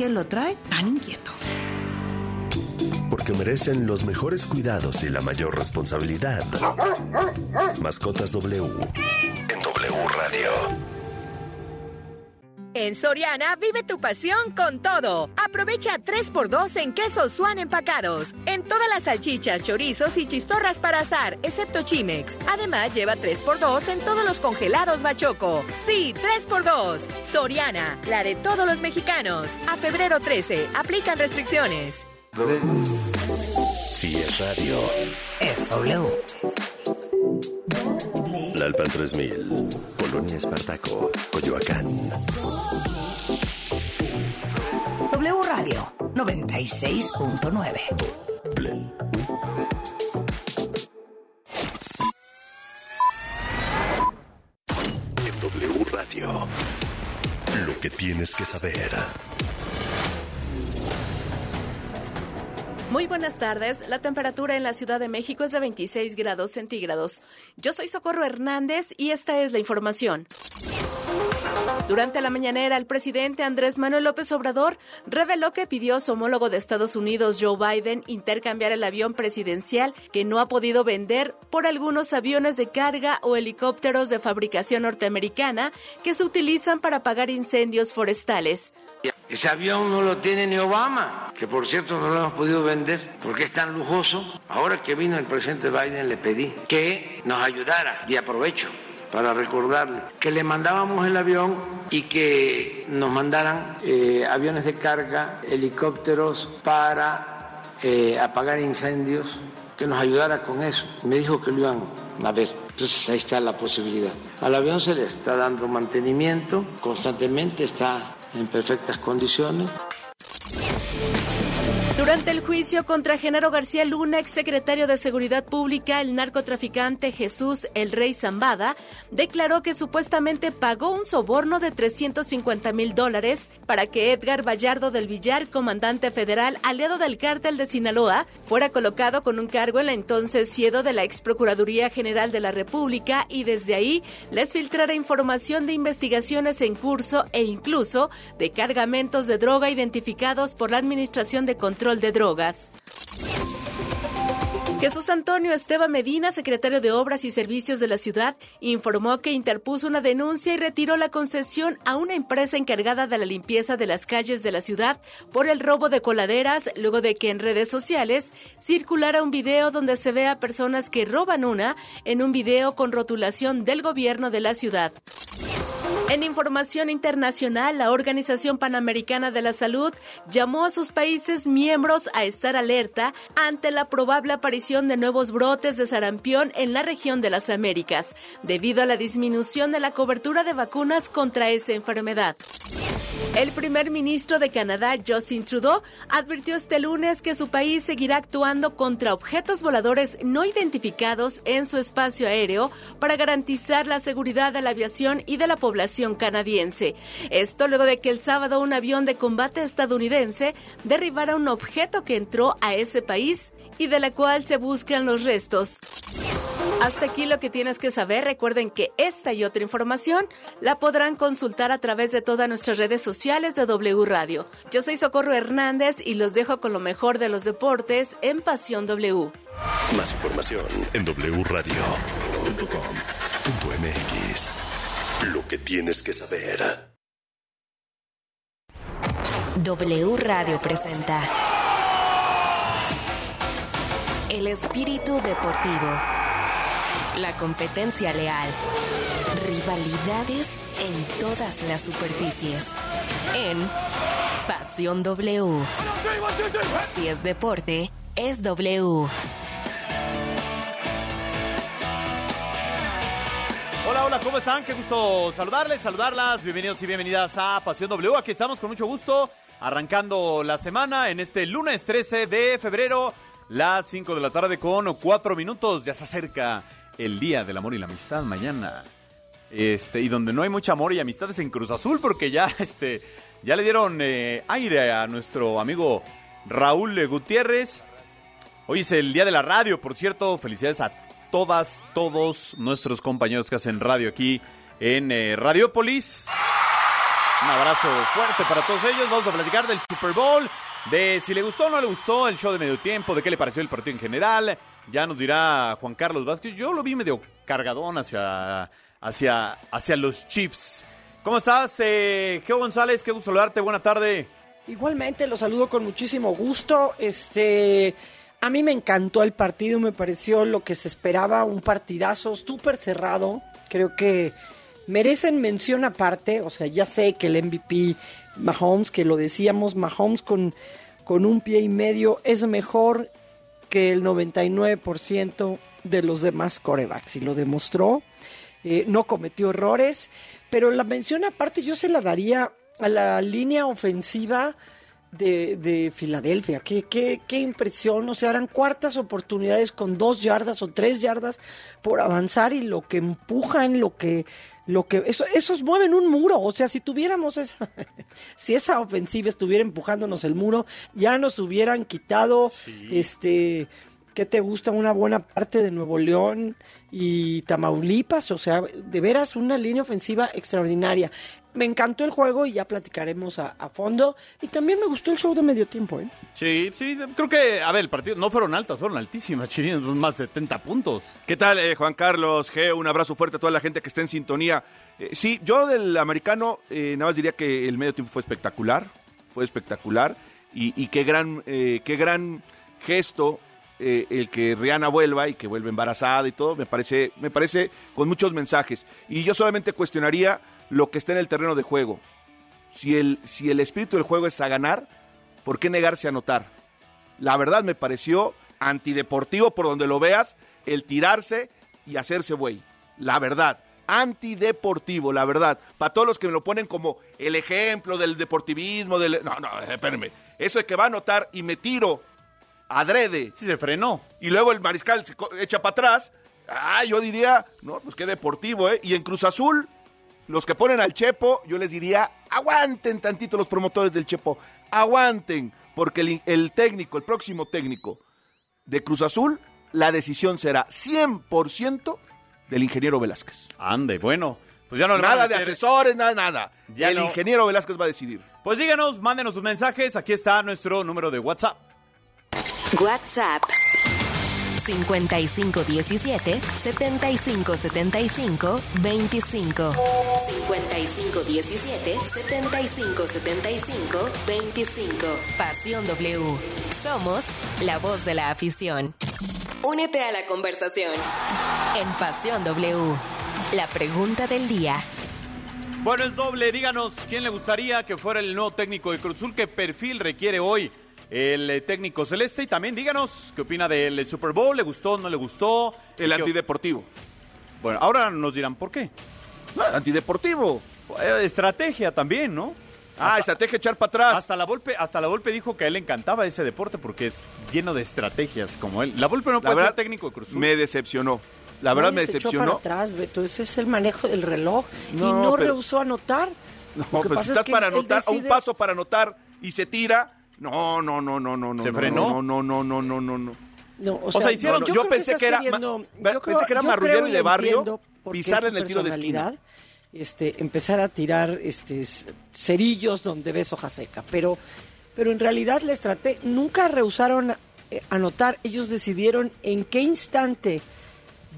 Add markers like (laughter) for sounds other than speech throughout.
qué lo trae tan inquieto. Porque merecen los mejores cuidados y la mayor responsabilidad. Mascotas W en W Radio. En Soriana vive tu pasión con todo. Aprovecha 3x2 en quesos Swan empacados. En todas las salchichas, chorizos y chistorras para asar, excepto Chimex. Además, lleva 3x2 en todos los congelados Bachoco. Sí, 3x2. Soriana, la de todos los mexicanos. A febrero 13, aplican restricciones. Si es radio, Es W. La Alpan 3000, Polonia Espartaco, Coyoacán. W Radio 96.9. Play. En W Radio, lo que tienes que saber. Muy buenas tardes. La temperatura en la Ciudad de México es de 26 grados centígrados. Yo soy Socorro Hernández y esta es la información. Durante la mañanera, el presidente Andrés Manuel López Obrador reveló que pidió a su homólogo de Estados Unidos, Joe Biden, intercambiar el avión presidencial que no ha podido vender por algunos aviones de carga o helicópteros de fabricación norteamericana que se utilizan para apagar incendios forestales. Ese avión no lo tiene ni Obama, que por cierto no lo hemos podido vender porque es tan lujoso. Ahora que vino el presidente Biden le pedí que nos ayudara y aprovecho para recordarle que le mandábamos el avión y que nos mandaran eh, aviones de carga, helicópteros para eh, apagar incendios, que nos ayudara con eso. Me dijo que lo iban a ver. Entonces ahí está la posibilidad. Al avión se le está dando mantenimiento constantemente, está en perfectas condiciones. Durante el juicio contra Genaro García Luna, exsecretario de Seguridad Pública, el narcotraficante Jesús El Rey Zambada declaró que supuestamente pagó un soborno de 350 mil dólares para que Edgar Vallardo del Villar, comandante federal aliado del cártel de Sinaloa, fuera colocado con un cargo en la entonces siedo de la ex Procuraduría General de la República y desde ahí les filtrara información de investigaciones en curso e incluso de cargamentos de droga identificados por la Administración de Control de Drogas. Jesús Antonio Esteban Medina, secretario de Obras y Servicios de la ciudad, informó que interpuso una denuncia y retiró la concesión a una empresa encargada de la limpieza de las calles de la ciudad por el robo de coladeras, luego de que en redes sociales circulara un video donde se ve a personas que roban una en un video con rotulación del gobierno de la ciudad. En información internacional, la Organización Panamericana de la Salud llamó a sus países miembros a estar alerta ante la probable aparición de nuevos brotes de sarampión en la región de las Américas, debido a la disminución de la cobertura de vacunas contra esa enfermedad. El primer ministro de Canadá, Justin Trudeau, advirtió este lunes que su país seguirá actuando contra objetos voladores no identificados en su espacio aéreo para garantizar la seguridad de la aviación y de la población canadiense. Esto luego de que el sábado un avión de combate estadounidense derribara un objeto que entró a ese país y de la cual se buscan los restos. Hasta aquí lo que tienes que saber. Recuerden que esta y otra información la podrán consultar a través de todas nuestras redes sociales de W Radio. Yo soy Socorro Hernández y los dejo con lo mejor de los deportes en Pasión W. Más información en wradio.com.mx. Lo que tienes que saber. W Radio presenta El espíritu deportivo. La competencia leal. Rivalidades en todas las superficies. En Pasión W. Si es deporte, es W. Hola, hola, ¿cómo están? Qué gusto saludarles, saludarlas. Bienvenidos y bienvenidas a Pasión W. Aquí estamos con mucho gusto, arrancando la semana en este lunes 13 de febrero, las 5 de la tarde con 4 minutos. Ya se acerca el Día del Amor y la Amistad mañana. Este, y donde no hay mucho amor y amistad es en Cruz Azul, porque ya, (laughs) este, ya le dieron eh, aire a nuestro amigo Raúl Gutiérrez. Hoy es el Día de la Radio, por cierto. Felicidades a todas, todos nuestros compañeros que hacen radio aquí en eh, Radiopolis. Un abrazo fuerte para todos ellos. Vamos a platicar del Super Bowl, de si le gustó o no le gustó el show de medio tiempo, de qué le pareció el partido en general. Ya nos dirá Juan Carlos Vázquez. Yo lo vi medio cargadón hacia, hacia, hacia los Chiefs. ¿Cómo estás, eh, Geo González? Qué gusto saludarte. Buena tarde. Igualmente, lo saludo con muchísimo gusto. Este, a mí me encantó el partido, me pareció lo que se esperaba, un partidazo súper cerrado. Creo que merecen mención aparte, o sea, ya sé que el MVP Mahomes, que lo decíamos, Mahomes con, con un pie y medio es mejor que el 99% de los demás corebacks y lo demostró. Eh, no cometió errores, pero la mención aparte yo se la daría a la línea ofensiva de, de Filadelfia. Qué, qué, qué impresión, o sea, eran cuartas oportunidades con dos yardas o tres yardas por avanzar y lo que empujan, lo que lo que eso, esos mueven un muro, o sea, si tuviéramos esa (laughs) si esa ofensiva estuviera empujándonos el muro, ya nos hubieran quitado este ¿qué te gusta? Una buena parte de Nuevo León y Tamaulipas, o sea, de veras una línea ofensiva extraordinaria. Me encantó el juego y ya platicaremos a, a fondo. Y también me gustó el show de medio tiempo, ¿eh? Sí, sí, creo que, a ver, el partido no fueron altas, fueron altísimas, (laughs) chirinos, más de 70 puntos. ¿Qué tal, eh, Juan Carlos? G, un abrazo fuerte a toda la gente que está en sintonía. Eh, sí, yo del americano eh, nada más diría que el medio tiempo fue espectacular, fue espectacular y, y qué gran, eh, qué gran gesto eh, el que Rihanna vuelva y que vuelva embarazada y todo, me parece, me parece con muchos mensajes. Y yo solamente cuestionaría lo que está en el terreno de juego. Si el, si el espíritu del juego es a ganar, ¿por qué negarse a anotar? La verdad me pareció antideportivo por donde lo veas, el tirarse y hacerse güey. La verdad, antideportivo, la verdad. Para todos los que me lo ponen como el ejemplo del deportivismo, del... No, no, espérenme. Eso de que va a anotar y me tiro adrede. Sí, se frenó. Y luego el mariscal se echa para atrás. Ah, yo diría, no, pues qué deportivo, ¿eh? Y en Cruz Azul, los que ponen al Chepo, yo les diría, aguanten tantito los promotores del Chepo, aguanten, porque el, el técnico, el próximo técnico de Cruz Azul, la decisión será 100% del ingeniero Velázquez. Ande, bueno, pues ya no Nada de asesores, nada, nada. Ya el no. ingeniero Velázquez va a decidir. Pues díganos, mándenos sus mensajes, aquí está nuestro número de WhatsApp. WhatsApp 5517 7575 25 5517 7575 25 Pasión W. Somos la voz de la afición. Únete a la conversación en Pasión W. La pregunta del día. Bueno, es doble, díganos quién le gustaría que fuera el nuevo técnico de Cruz Azul, qué perfil requiere hoy el eh, técnico celeste y también díganos qué opina del Super Bowl, le gustó, no le gustó. El Y qué- antideportivo. Bueno, ahora nos dirán por qué. Antideportivo. Eh, estrategia también, ¿no? Ah, estrategia echar para atrás. Hasta la Volpe, hasta la Volpe dijo que a él le encantaba ese deporte porque es lleno de estrategias como él. La Volpe no La puede verdad, ser técnico de Cruz. Me decepcionó. La verdad me se echó decepcionó. para atrás, Beto. Ese es el manejo del reloj. y No, no pero- rehusó anotar. No, Lo que pues pasa si es estás que para anotar, a un paso para anotar y se tira. No, no, no, no, no, no. ¿Se no, frenó? No, no, no, no, no, no. No, o, O sea, hicieron- no, yo, pensé que era queriendo- yo pensé que era yo marrullero y de barrio tu en el tiro de esquina. Este, empezar a tirar este, cerillos donde ves hoja seca, pero, pero en realidad la estrategia nunca rehusaron eh, anotar, ellos decidieron en qué instante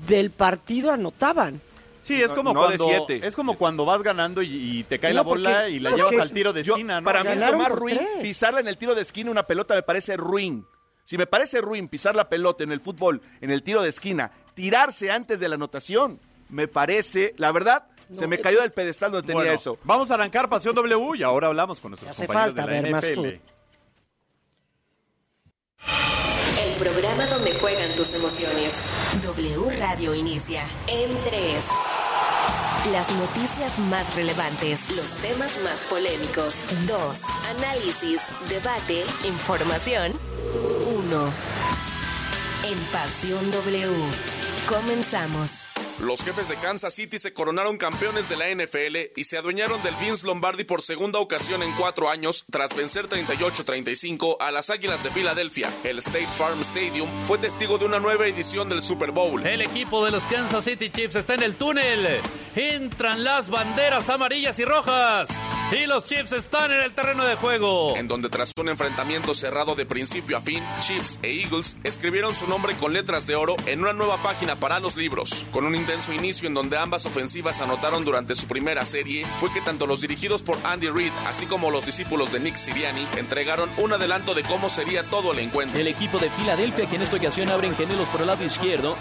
del partido anotaban. Sí, es No, como no de cuando siete. es como cuando vas ganando y, y te cae No, la bola porque- y la llevas al tiro de Yo- esquina, ¿no? Para mí es lo más ruin. tres. Pisarla en el tiro de esquina una pelota me parece ruin. Si me parece ruin pisar la pelota en el fútbol, en el tiro de esquina, tirarse antes de la anotación, me parece, la verdad, se me cayó es- del pedestal donde tenía Bueno, eso. Vamos a arrancar Pasión W y ahora hablamos con nuestros Hace compañeros falta de la ver NFL. El programa donde juegan tus emociones. W Radio inicia en 3. Las noticias más relevantes, los temas más polémicos. 2. Análisis, debate, información. 1. En Pasión W. Comenzamos. Los jefes de Kansas City se coronaron campeones de la NFL y se adueñaron del Vince Lombardi por segunda ocasión en cuatro años tras vencer 38-35 a las Águilas de Filadelfia. El State Farm Stadium fue testigo de una nueva edición del Super Bowl. El equipo de los Kansas City Chiefs está en el túnel. Entran las banderas amarillas y rojas. Y los Chiefs están en el terreno de juego. En donde tras un enfrentamiento cerrado de principio a fin, Chiefs e Eagles escribieron su nombre con letras de oro en una nueva página para los libros. Con un intenso inicio en donde ambas ofensivas anotaron durante su primera serie, fue que tanto los dirigidos por Andy Reid, así como los discípulos de Nick Siriani, entregaron un adelanto de cómo sería todo el encuentro. El equipo de Filadelfia, que en esta ocasión abren gemelos por el lado izquierdo,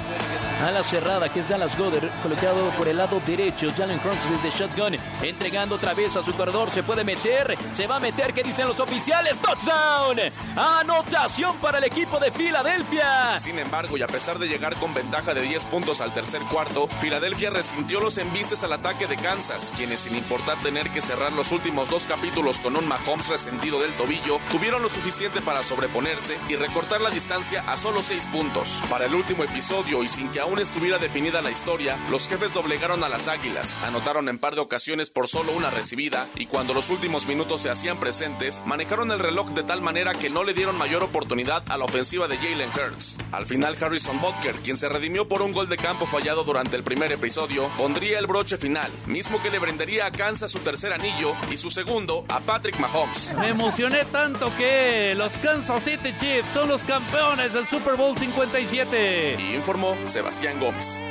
a la cerrada, que es Dallas Goddard, colocado por el lado derecho, Jalen Hurts desde shotgun, entregando otra vez a su corredor, se puede meter, se va a meter, ¿qué dicen los oficiales? ¡Touchdown! Anotación para el equipo de Filadelfia. Sin embargo, y a pesar de llegar con ventaja de 10 puntos al tercer cuarto, Filadelfia resintió los embistes al ataque de Kansas, quienes sin importar tener que cerrar los últimos dos capítulos con un Mahomes resentido del tobillo, tuvieron lo suficiente para sobreponerse y recortar la distancia a solo 6 puntos. Para el último episodio y sin que aún estuviera definida la historia, los jefes doblegaron a las Águilas, anotaron en par de ocasiones por solo una recibida y cuando los últimos minutos se hacían presentes, manejaron el reloj de tal manera que no le dieron mayor oportunidad a la ofensiva de Jalen Hurts. Al final, Harrison Butker, quien se redimió por un gol de campo fallado durante el primer episodio, pondría el broche final, mismo que le brindaría a Kansas su tercer anillo y su segundo a Patrick Mahomes. Me emocioné tanto que los Kansas City Chiefs son los campeones del Super Bowl 57. Y informó Sebastián Gómez.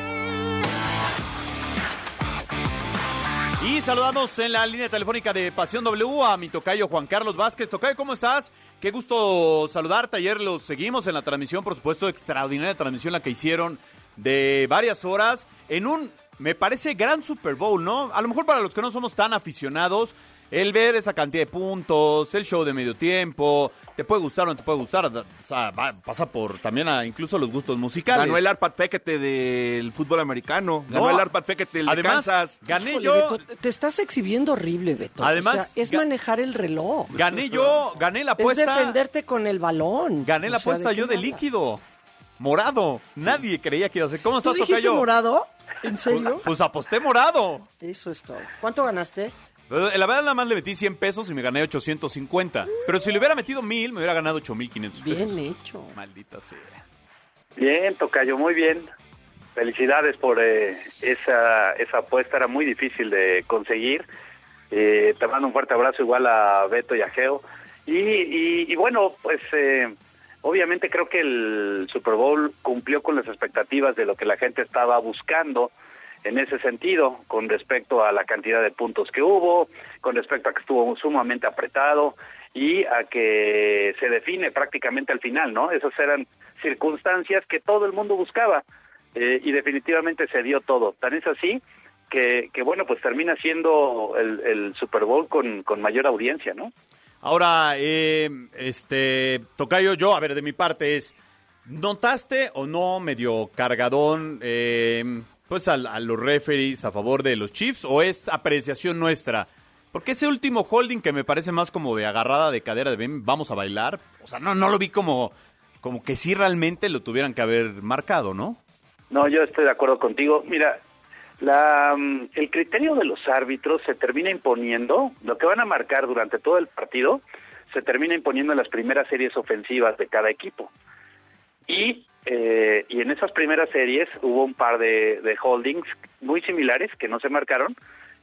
Y saludamos en la línea telefónica de Pasión W a mi tocayo Juan Carlos Vázquez. Tocayo, ¿cómo estás? Qué gusto saludarte. Ayer los seguimos en la transmisión, por supuesto, extraordinaria transmisión la que hicieron de varias horas en un, me parece, gran Super Bowl, ¿no? A lo mejor para los que no somos tan aficionados, el ver esa cantidad de puntos, el show de medio tiempo, te puede gustar o no te puede gustar, o sea, va- pasa por también a incluso los gustos musicales. Ganó el Arpad Fekete del fútbol americano. Ganó No, el Arpad Fekete del de además, Kansas. gané Híjole, yo, Beto, te estás exhibiendo horrible, Beto. Además, O sea, es manejar el reloj. gané yo, gané la Es apuesta. defenderte con el balón. Gané la O sea, apuesta ¿de yo de líquido. Morado. Nadie creía que iba a ser. ¿Cómo ¿Tú estás, dijiste Tocayo? morado? ¿En serio? Pues aposté morado. Eso es todo. ¿Cuánto ganaste? Eh, La verdad, nada más le metí 100 pesos y me gané 850. Pero si le hubiera metido 1000, me hubiera ganado 8500 pesos. Bien hecho. Maldita sea. Bien, Tocayo, muy bien. Felicidades por eh, esa, esa apuesta, era muy difícil de conseguir. Eh, te mando un fuerte abrazo igual a Beto y a Geo. Y, y, y bueno, pues eh, obviamente creo que el Super Bowl cumplió con las expectativas de lo que la gente estaba buscando en ese sentido, con respecto a la cantidad de puntos que hubo, con respecto a que estuvo sumamente apretado y a que se define prácticamente al final, ¿no? Esas eran circunstancias que todo el mundo buscaba eh, y definitivamente se dio todo. Tan es así que, que bueno, pues termina siendo el, el Super Bowl con, con mayor audiencia, ¿no? Ahora, eh, este, Tocayo, yo, a ver, de mi parte es, ¿notaste o no medio cargadón, eh, pues a, los referees a favor de los Chiefs o es apreciación nuestra? Porque ese último holding que me parece más como de agarrada de cadera de ven, vamos a bailar, o sea, no, no lo vi como, como que sí realmente lo tuvieran que haber marcado, ¿no? No, yo estoy de acuerdo contigo. Mira, la, mm, el criterio de los árbitros se termina imponiendo, lo que van a marcar durante todo el partido, se termina imponiendo en las primeras series ofensivas de cada equipo. Y, eh, y en esas primeras series hubo un par de, holdings muy similares que no se marcaron.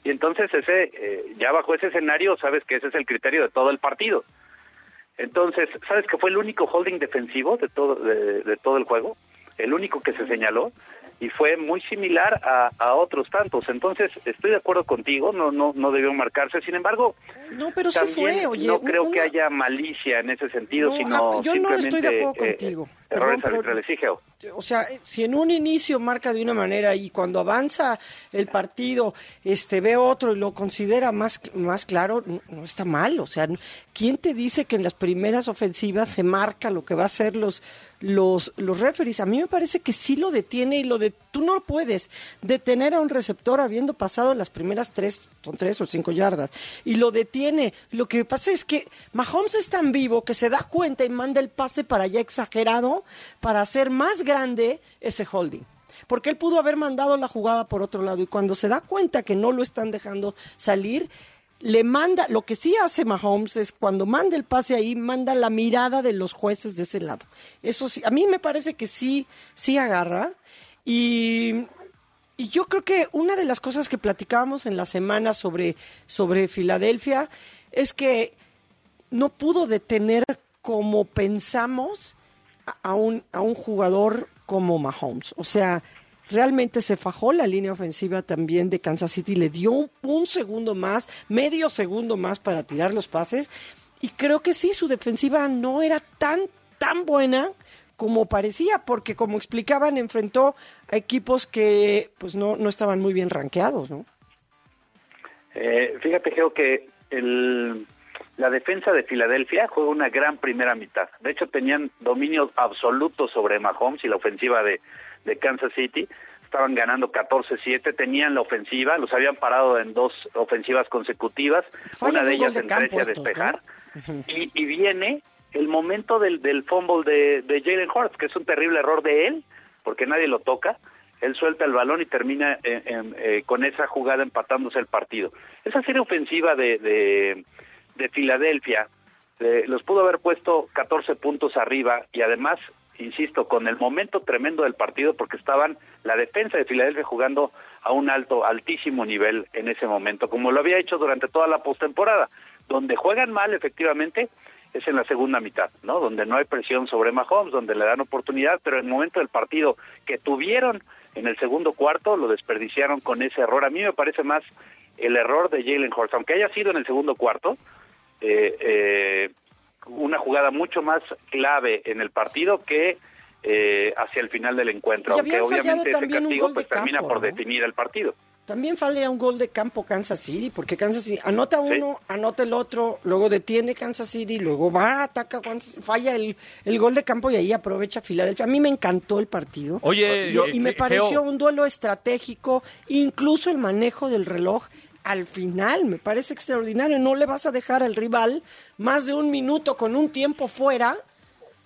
Y entonces ese, eh, ya bajo ese escenario, sabes que ese es el criterio de todo el partido. Entonces, ¿sabes que fue el único holding defensivo de todo, de, de todo el juego? El único que se señaló y fue muy similar a, a otros tantos. Entonces, estoy de acuerdo contigo, no no no debió marcarse. Sin embargo, No, pero también fue, oye. no creo una- que haya malicia en ese sentido, No, sino yo no estoy de acuerdo eh, contigo. errores Perdón, arbitrales. Sí, Geo. O sea, si en un inicio marca de una manera y cuando avanza el partido este ve otro y lo considera más, más claro, no, no está mal. O sea, ¿quién te dice que en las primeras ofensivas se marca lo que va a hacer los, los, los referees? A mí me parece que sí lo detiene y lo de... Tú no puedes detener a un receptor habiendo pasado las primeras tres, son tres o cinco yardas, y lo detiene. Lo que pasa es que Mahomes es tan vivo que se da cuenta y manda el pase para allá exagerado para hacer más grande ese holding. porque él pudo haber mandado la jugada por otro lado y cuando se da cuenta que no lo están dejando salir, le manda, lo que sí hace Mahomes es cuando manda el pase ahí, manda la mirada de los jueces de ese lado. Eso sí, a mí me parece que sí, sí agarra. Y, y yo creo que una de las cosas que platicábamos en la semana sobre, sobre Filadelfia es que no pudo detener como pensamos a un, a un jugador como Mahomes. O sea, realmente se fajó la línea ofensiva también de Kansas City, le dio un, un, segundo más, medio segundo más para tirar los pases. Y creo que sí, su defensiva no era tan, tan buena como parecía, porque como explicaban, enfrentó a equipos que pues no, no estaban muy bien rankeados, ¿no? Eh, fíjate, creo que el, la defensa de Filadelfia juega una gran primera mitad. De hecho, tenían dominio absoluto sobre Mahomes y la ofensiva de, de Kansas City. Estaban ganando 14-7, tenían la ofensiva, los habían parado en dos ofensivas consecutivas, Falla una de ellas de en 13 a despejar. ¿no? y, y viene el momento del, del fumble de, de Jalen Hurts, que es un terrible error de él, porque nadie lo toca. Él suelta el balón y termina eh, em, eh, con esa jugada empatándose el partido. Esa serie ofensiva de, de, de Filadelfia eh, los pudo haber puesto 14 puntos arriba y además, insisto, con el momento tremendo del partido porque estaban la defensa de Filadelfia jugando a un alto, altísimo nivel en ese momento, como lo había hecho durante toda la postemporada. Donde juegan mal, efectivamente, es en la segunda mitad, ¿no? Donde no hay presión sobre Mahomes, donde le dan oportunidad, pero en el momento del partido que tuvieron en el segundo cuarto lo desperdiciaron con ese error. A mí me parece más el error de Jalen Hurts, aunque haya sido en el segundo cuarto, eh, eh, una jugada mucho más clave en el partido que eh, hacia el final del encuentro, Y aunque obviamente ese castigo pues termina por ¿no? definir el partido. También falla un gol de campo Kansas City, porque Kansas City anota uno, anota el otro, luego detiene Kansas City, luego va, ataca, falla el, el gol de campo y ahí aprovecha Filadelfia. A mí me encantó el partido. Oye, y, yo- y me Ge- pareció Geo. un duelo estratégico, incluso el manejo del reloj al final me parece extraordinario. No le vas a dejar al rival más de un minuto con un tiempo fuera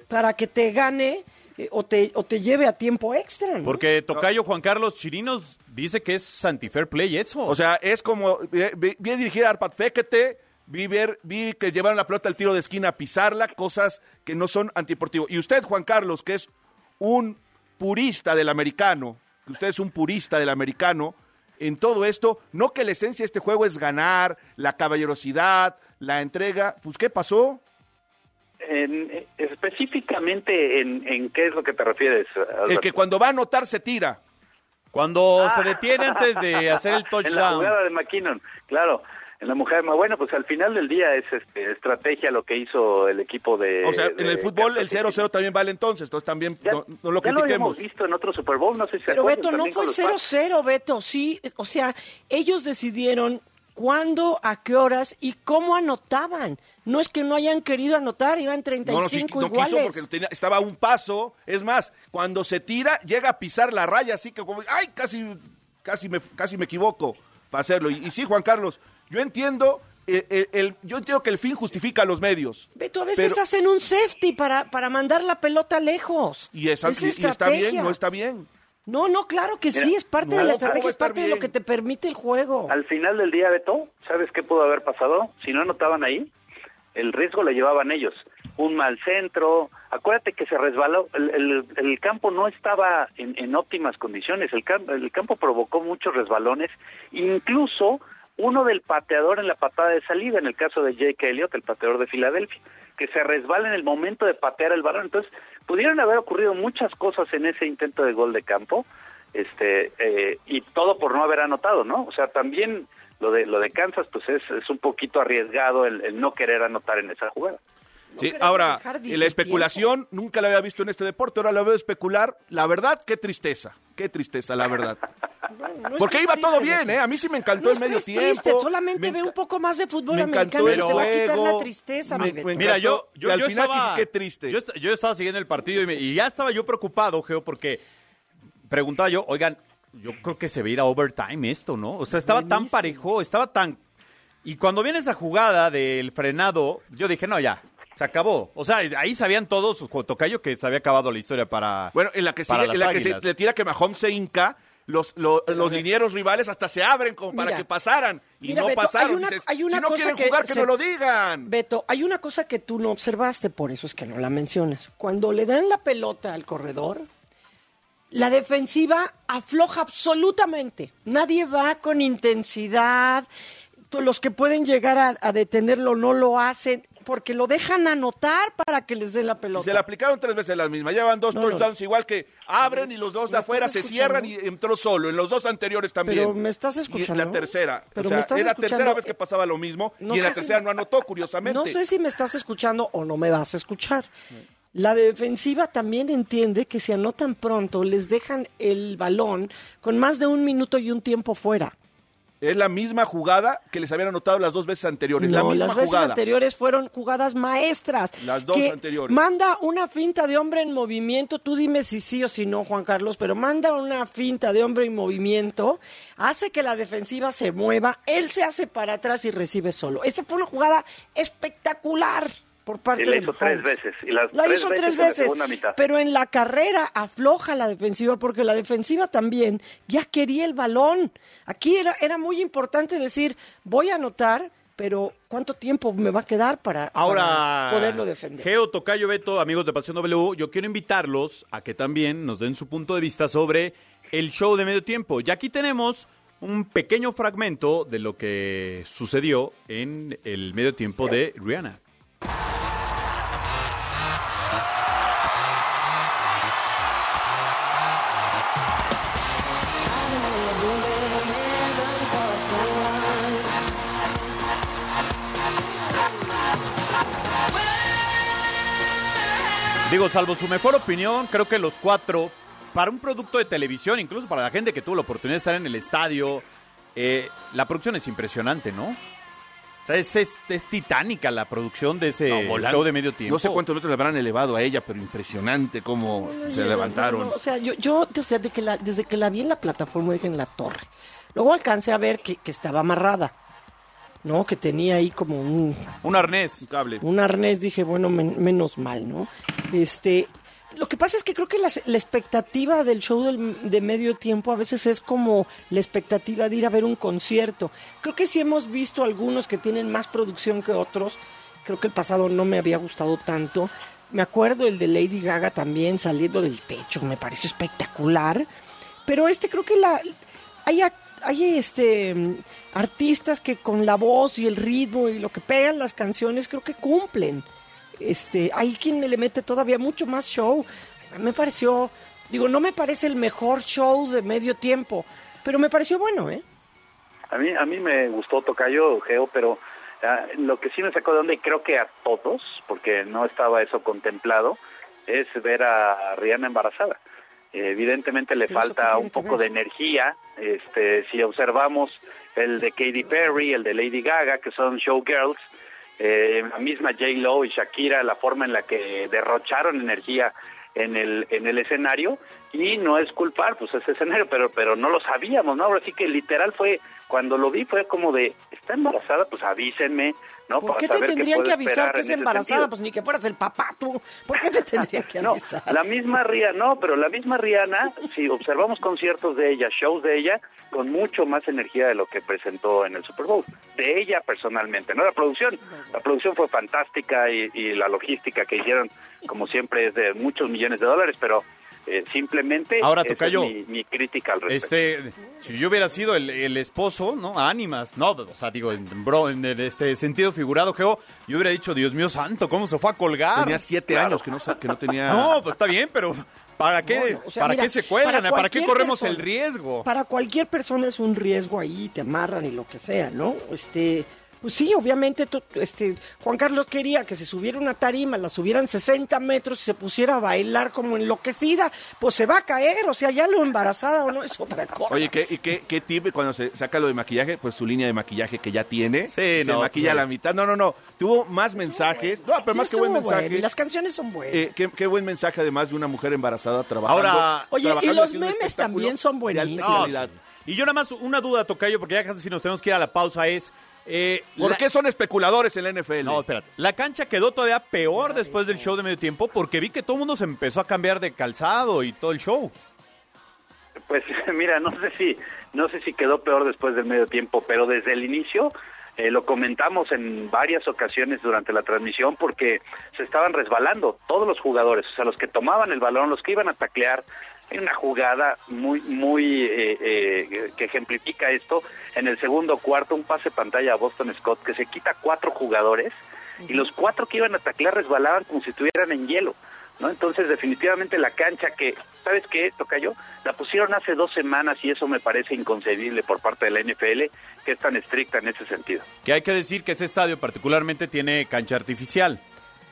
para que te gane eh, o, te, o te lleve a tiempo extra. ¿no? Porque Tocayo Juan Carlos Chirinos dice que es anti-fair play eso. O sea, es como, vi, vi- vi dirigir a Arpat Fekete, vi, ver, vi que llevaron la pelota al tiro de esquina a pisarla, cosas que no son antideportivo. Y usted, Juan Carlos, que es un purista del americano, que usted es un purista del americano, en todo esto, no que la esencia de este juego es ganar, la caballerosidad, la entrega, pues ¿qué pasó? En- eh, específicamente, en, en qué es lo que te refieres? El que cuando va a anotar se tira. Cuando se detiene antes de (laughs) hacer el En la touchdown. jugada de McKinnon, claro. En la mujer, bueno, pues al final del día es este, estrategia lo que hizo el equipo de. O sea, en de el fútbol el Kansas City. 0-0 también vale entonces, entonces también Ya- no, no lo ya lo habíamos critiquemos. visto en otro Super Bowl, no sé si Pero Beto, no fue con los Pats. 0-0, Beto, sí. O sea, ellos decidieron cuándo, a qué horas y cómo anotaban. No es que no hayan querido anotar, iban 35 No, no, sí, no iguales. quiso porque tenía- estaba a un paso. Es más, cuando se tira, llega a pisar la raya, así que como, ay, casi, casi, me, casi me equivoco para hacerlo. Y, y sí, Juan Carlos, yo entiendo, eh, eh, el, yo entiendo que el fin justifica los medios. Beto, a veces Pero- hacen un safety para, para mandar la pelota lejos. Y, esa- Es y- y está estrategia. bien, no está bien. No, no, claro que Mira, sí, es parte de la ¿cómo va estrategia, es parte de lo que te permite el juego. Al final del día, Beto, ¿sabes qué pudo haber pasado? Si no anotaban ahí, el riesgo lo llevaban ellos. Un mal centro, acuérdate que se resbaló, el, el- el campo no estaba en, en óptimas condiciones, el, cam- el campo provocó muchos resbalones, incluso uno del pateador en la patada de salida, en el caso de Jake Elliott, el pateador de Filadelfia, que se resbala en el momento de patear el balón. Entonces, pudieron haber ocurrido muchas cosas en ese intento de gol de campo, este eh, y todo por no haber anotado, ¿no? O sea, también lo de lo de Kansas, pues es, es un poquito arriesgado el, el no querer anotar en esa jugada. Sí, ahora, de- la especulación nunca la había visto en este deporte, ahora la veo especular. La verdad, qué tristeza, qué tristeza, la verdad. (laughs) No Porque iba todo bien. ¿eh? A mí sí me encantó No el medio triste, tiempo. solamente Me ve un poco más de fútbol me americano encantó y te el va a quitar la tristeza, Me- me Mira, yo, yo, Y al yo final estaba, qué triste. Yo, est- yo estaba siguiendo el partido y, me- y ya estaba yo preocupado, Geo, porque preguntaba yo, oigan, yo creo que se va a ir a overtime esto, ¿no? O sea, estaba tan parejo, estaba tan... Y cuando viene esa jugada del frenado, yo dije, no, ya, Se acabó. O sea, ahí sabían todos, Tocayo, que se había acabado la historia para. Bueno, en la que, sigue, en la que se le tira que Mahomes se hinca, los, lo- los linieros rivales hasta se abren como para Mira. que pasaran. Y Mira, no Beto, pasaron. hay una- Dices, hay una si no cosa quieren que jugar, que se- no lo digan. Beto, hay una cosa que tú no observaste, por eso es que no la mencionas. Cuando le dan la pelota al corredor, la defensiva afloja absolutamente. Nadie va con intensidad. Los que pueden llegar a, a detenerlo no lo hacen porque lo dejan anotar para que les den la pelota. se le aplicaron tres veces las mismas, llevan dos No, no, touchdowns igual que abren y los dos de ¿Me afuera se escuchando? cierran y entró solo. En los dos anteriores también. Pero me estás Y en escuchando. la tercera. Pero o sea, me estás es la escuchando. tercera vez que pasaba lo mismo No y en la si- tercera no anotó, curiosamente. No sé si me estás escuchando o no me vas a escuchar. La defensiva también entiende que si anotan pronto, les dejan el balón con más de un minuto y un tiempo fuera. Es la misma jugada que les habían anotado las dos veces anteriores. la No, misma las veces jugada. anteriores fueron jugadas maestras. Las dos que anteriores. Manda una finta de hombre en movimiento, tú dime si sí o si no, Juan Carlos, pero manda una finta de hombre en movimiento, hace que la defensiva se mueva, él se hace para atrás y recibe solo. Esa fue una jugada espectacular por parte Y la de hizo tres veces. Y las La tres hizo veces tres en la veces, pero en la carrera afloja la defensiva porque la defensiva también ya quería el balón. Aquí era, era muy importante decir, voy a anotar, pero ¿cuánto tiempo me va a quedar para, Ahora, para poderlo defender? Geo, Tocayo, Beto, amigos de Pasión W, yo quiero invitarlos a que también nos den su punto de vista sobre el show de medio tiempo. Y aquí tenemos un pequeño fragmento de lo que sucedió en el medio tiempo de Rihanna. Digo, salvo su mejor opinión, creo que los cuatro, para un producto de televisión, incluso para la gente que tuvo la oportunidad de estar en el estadio, eh, la producción es impresionante, ¿no? O sea, es, es- es titánica la producción de ese No, show de medio tiempo. No sé cuántos metros le habrán elevado a ella, pero impresionante cómo se No, levantaron. no, no, o sea, yo, yo o sea, de que la- desde que la vi en la plataforma, dije en la torre. Luego alcancé a ver que, que estaba amarrada, ¿no? Que tenía ahí como un, Un arnés. Un cable. un arnés, dije, bueno, men- menos mal, ¿no? Este, lo que pasa es que creo que las- la, expectativa del show del- de medio tiempo a veces es como la expectativa de ir a ver un concierto. Creo que sí hemos visto algunos que tienen más producción que otros. Creo que el pasado no me había gustado tanto. Me acuerdo el de Lady Gaga también saliendo del techo, me pareció espectacular. Pero este creo que la hay, hay este artistas que con la voz y el ritmo y lo que pegan las canciones creo que cumplen. Este, hay quien le mete todavía mucho más show. Me pareció, digo, no me parece el mejor show de medio tiempo, pero me pareció bueno, ¿eh? A mí, a mí me gustó Tocayo, Geo, pero ah, lo que sí me sacó de onda, y creo que a todos, porque no estaba eso contemplado, es ver a Rihanna embarazada. Evidentemente le ¿Pero eso qué falta un poco de energía. Este, si observamos el de Katy Perry, el de Lady Gaga, que son showgirls, eh, la misma J. Lo y Shakira, la forma en la que derrocharon energía en el en el escenario y no es culpar pues ese escenario pero pero no lo sabíamos no ahora sí que literal fue cuando lo vi fue como de está embarazada pues avísenme no ¿Por qué te tendrían que avisar que es embarazada? Pues ni que fueras el papá tú. ¿Por qué te tendrían que (laughs) No, avisar? la misma Rihanna, no, pero la misma Rihanna, si observamos conciertos de ella, shows de ella, con mucho más energía de lo que presentó en el Super Bowl. De ella personalmente, no la producción. La producción fue fantástica y, y la logística que hicieron, como siempre, es de muchos millones de dólares, pero eh, simplemente Ahora, esa Tocayo, es mi, mi crítica al respecto. Este, si yo hubiera sido el, el esposo, ¿no? Ánimas, no, o sea, digo, en, bro, en el, este sentido figurado, Geo, yo hubiera dicho, Dios mío santo, ¿cómo se fue a colgar? Tenía siete Claro. años que no, sa- que no tenía... No, pues está bien, pero ¿para qué, o sea, ¿para mira, qué se cuelgan? para ¿Para, qué corremos persona- el riesgo? Para cualquier persona es un riesgo ahí, te amarran y lo que sea, ¿no? Este, pues sí, obviamente, tú- este, Juan Carlos quería que se subiera una tarima, la subieran 60 metros y se pusiera a bailar como enloquecida, pues se va a caer, o sea, ya lo embarazada o no es otra cosa. Oye, ¿qué, y qué, qué tip cuando se saca lo de maquillaje? Pues su línea de maquillaje que ya tiene. Sí, se no, maquilla pues, a la mitad. No, no, no. Tuvo más mensajes. No, pero Sí, más que buen mensaje. bueno, y las canciones son buenas. Eh, qué, qué buen mensaje además de una mujer embarazada trabajando. Ahora- Oye, y los memes también son buenísimos. Y yo nada más una duda, Tocayo, porque ya casi nos tenemos que ir a la pausa, es Eh, ¿Por la- qué son especuladores en la NFL? No, espérate. La cancha quedó todavía peor después del show de medio tiempo porque vi que todo el mundo se empezó a cambiar de calzado y todo el show. Pues (laughs) mira, no sé si no sé si quedó peor después del medio tiempo, pero desde el inicio eh, lo comentamos en varias ocasiones durante la transmisión porque se estaban resbalando todos los jugadores, o sea, los que tomaban el balón, los que iban a taclear. Hay una jugada muy muy eh, eh, que ejemplifica esto en el segundo cuarto, un pase pantalla a Boston Scott que se quita cuatro jugadores y los cuatro que iban a taclear resbalaban como si estuvieran en hielo. ¿no? Entonces, definitivamente la cancha que, ¿sabes qué, Tocayo? La pusieron hace dos semanas y eso me parece inconcebible por parte de la NFL, que es tan estricta en ese sentido. Que hay que decir que ese estadio particularmente tiene cancha artificial.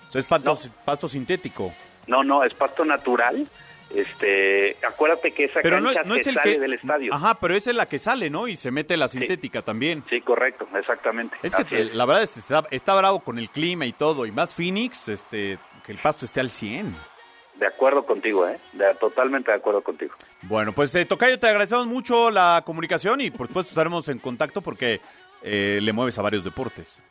O sea, es pasto, pasto sintético. No, no, es pasto natural. Este, acuérdate que esa Pero no, no es el sale que... del estadio. Ajá, pero esa es la que sale, ¿no? Y se mete la sintética también. Sí, correcto, exactamente. Es que es. la verdad es que está, está bravo con el clima y todo. Y más Phoenix, este, que el pasto esté al 100. De acuerdo contigo, ¿eh? De- totalmente de acuerdo contigo. Bueno, pues eh, Tocayo, te agradecemos mucho la comunicación y por supuesto estaremos en contacto porque eh, le mueves a varios deportes.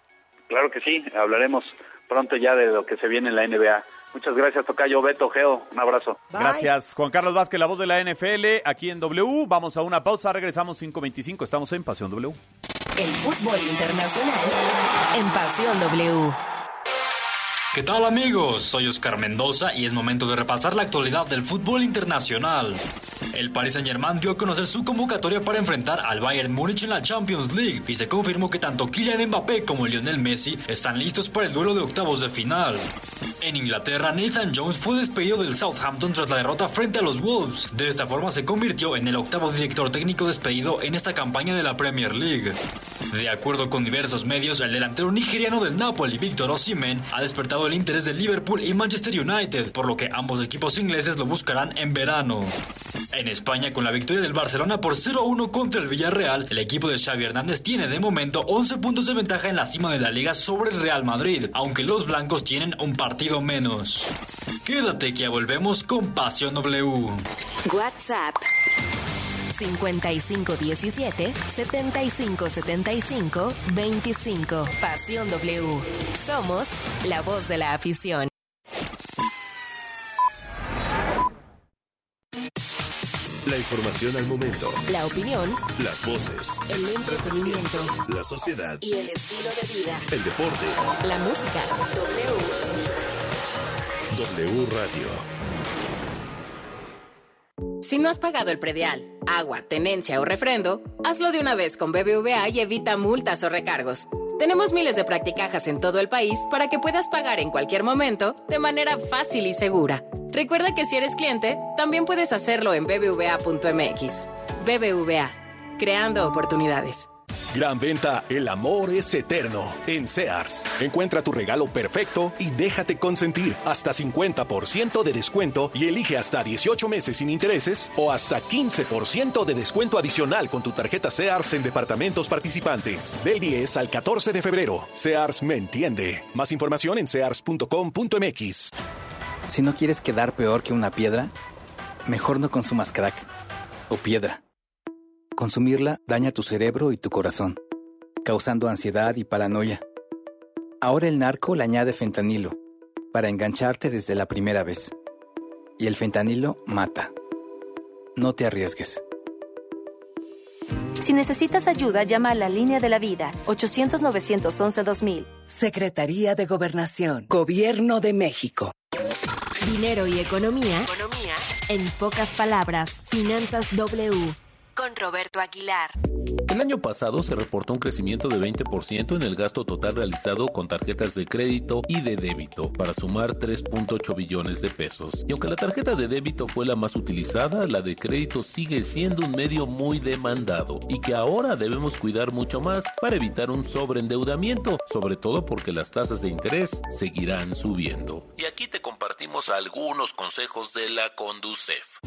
Claro que sí, hablaremos pronto ya de lo que se viene en la NBA. Muchas gracias, Tocayo, Beto, Geo, un abrazo. Gracias, Juan Carlos Vázquez, la voz de la NFL, aquí en W. Vamos a una pausa, regresamos 5.25, estamos en Pasión W. El fútbol internacional en Pasión W. ¿Qué tal amigos? Soy Oscar Mendoza y es momento de repasar la actualidad del fútbol internacional. El Paris Saint Germain dio a conocer su convocatoria para enfrentar al Bayern Múnich en la Champions League y se confirmó que tanto Kylian Mbappé como Lionel Messi están listos para el duelo de octavos de final. En Inglaterra, Nathan Jones fue despedido del Southampton tras la derrota frente a los Wolves. De esta forma se convirtió en el octavo director técnico despedido en esta campaña de la Premier League. De acuerdo con diversos medios, el delantero nigeriano del Napoli, Víctor Osimhen, ha despertado el interés de Liverpool y Manchester United, por lo que ambos equipos ingleses lo buscarán en verano. En España, con la victoria del Barcelona por 0-1 contra el Villarreal, el equipo de Xavi Hernández tiene de momento 11 puntos de ventaja en la cima de la liga sobre el Real Madrid, aunque los blancos tienen un partido menos. Quédate que ya volvemos con Pasión W. WhatsApp 5517 7575 25. Pasión W. Somos la voz de la afición. La información al momento. La opinión, Las voces. el entretenimiento La sociedad. y el estilo de vida. El deporte. La música. W. W Radio. Si no has pagado el predial, agua, tenencia o refrendo, hazlo de una vez con BBVA y evita multas o recargos. Tenemos miles de practicajas en todo el país para que puedas pagar en cualquier momento de manera fácil y segura. Recuerda que si eres cliente, también puedes hacerlo en bbva.mx. BBVA, creando oportunidades. Gran venta, el amor es eterno. En Sears, encuentra tu regalo perfecto y déjate consentir. Hasta 50% de descuento y elige hasta 18 meses sin intereses o hasta 15% de descuento adicional con tu tarjeta Sears en departamentos participantes. Del 10 al 14 de febrero. Sears me entiende. Más información en sears.com.mx. Si no quieres quedar peor que una piedra, mejor no consumas crack o piedra. Consumirla daña tu cerebro y tu corazón, causando ansiedad y paranoia. Ahora el narco le añade fentanilo para engancharte desde la primera vez. Y el fentanilo mata. No te arriesgues. Si necesitas ayuda, llama a la línea de la vida 800-911-2000. Secretaría de Gobernación, Gobierno de México. Dinero y economía. Economía. En pocas palabras, Finanzas W. Con Roberto Aguilar. El año pasado se reportó un crecimiento de 20% en el gasto total realizado con tarjetas de crédito y de débito, para sumar 3.8 billones de pesos. Y aunque la tarjeta de débito fue la más utilizada, la de crédito sigue siendo un medio muy demandado y que ahora debemos cuidar mucho más para evitar un sobreendeudamiento, sobre todo porque las tasas de interés seguirán subiendo. Y aquí te compartimos algunos consejos de la Conducef.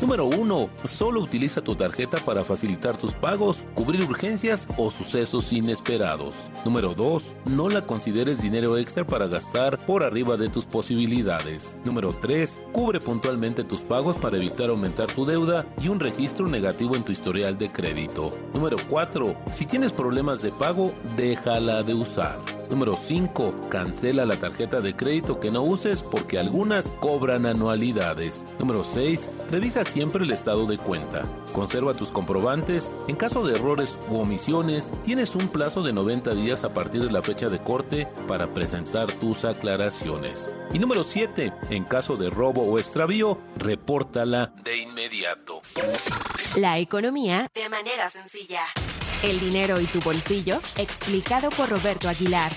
Número 1. Solo utiliza tu tarjeta para facilitar tus pagos, cubrir urgencias o sucesos inesperados. Número 2. No la consideres dinero extra para gastar por arriba de tus posibilidades. Número 3. Cubre puntualmente tus pagos para evitar aumentar tu deuda y un registro negativo en tu historial de crédito. Número 4. Si tienes problemas de pago, déjala de usar. Número 5. Cancela la tarjeta de crédito que no uses porque algunas cobran anualidades. Número 6. Revisa siempre el estado de cuenta. Conserva tus comprobantes. En caso de errores u omisiones, tienes un plazo de 90 días a partir de la fecha de corte para presentar tus aclaraciones. Y número 7. En caso de robo o extravío, repórtala de inmediato. La economía de manera sencilla. El dinero y tu bolsillo, explicado por Roberto Aguilar.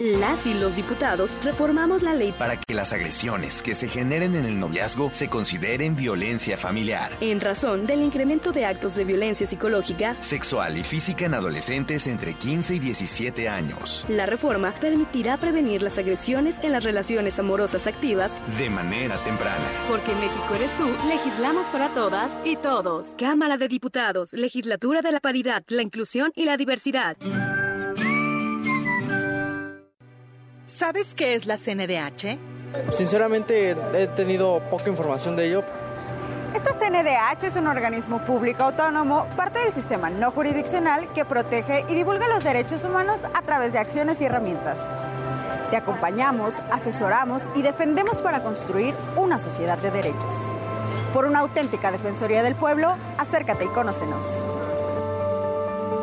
Las y los diputados reformamos la ley para que las agresiones que se generen en el noviazgo se consideren violencia familiar, en razón del incremento de actos de violencia psicológica, sexual y física en adolescentes entre 15 y 17 años. La reforma permitirá prevenir las agresiones en las relaciones amorosas activas de manera temprana. Porque en México eres tú, legislamos para todas y todos. Cámara de Diputados, Legislatura de la Paridad, la Inclusión y la Diversidad. ¿Sabes qué es la CNDH? Sinceramente he tenido poca información de ello. Esta CNDH es un organismo público autónomo, parte del sistema no jurisdiccional que protege y divulga los derechos humanos a través de acciones y herramientas. Te acompañamos, asesoramos y defendemos para construir una sociedad de derechos. Por una auténtica Defensoría del Pueblo, acércate y conócenos.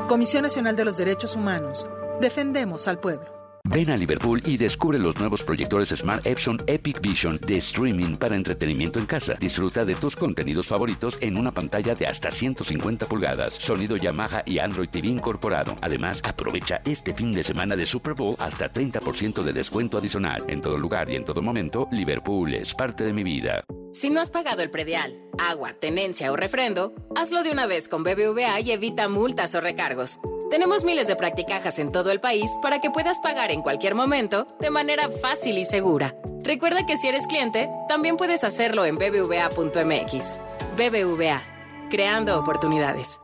Comisión Nacional de los Derechos Humanos. Defendemos al pueblo. Ven a Liverpool y descubre los nuevos proyectores Smart Epson Epic Vision de streaming para entretenimiento en casa. Disfruta de tus contenidos favoritos en una pantalla de hasta 150 pulgadas, sonido Yamaha y Android TV incorporado. Además, aprovecha este fin de semana de Super Bowl hasta 30% de descuento adicional. En todo lugar y en todo momento, Liverpool es parte de mi vida. Si no has pagado el predial, agua, tenencia o refrendo, hazlo de una vez con BBVA y evita multas o recargos. Tenemos miles de practicajas en todo el país para que puedas pagar en cualquier momento de manera fácil y segura. Recuerda que si eres cliente, también puedes hacerlo en bbva.mx. BBVA, creando oportunidades.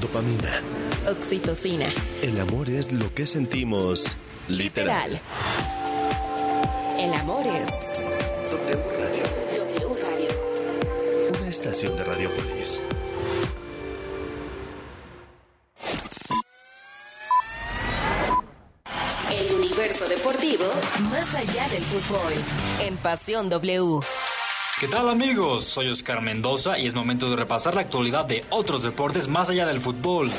Dopamina. Oxitocina. El amor es lo que sentimos literal. Literal. El amor es W Radio. W Radio. Una estación de Radiopolis. Más allá del fútbol. En Pasión W. ¿Qué tal amigos? Soy Oscar Mendoza y es momento de repasar la actualidad de otros deportes más allá del fútbol.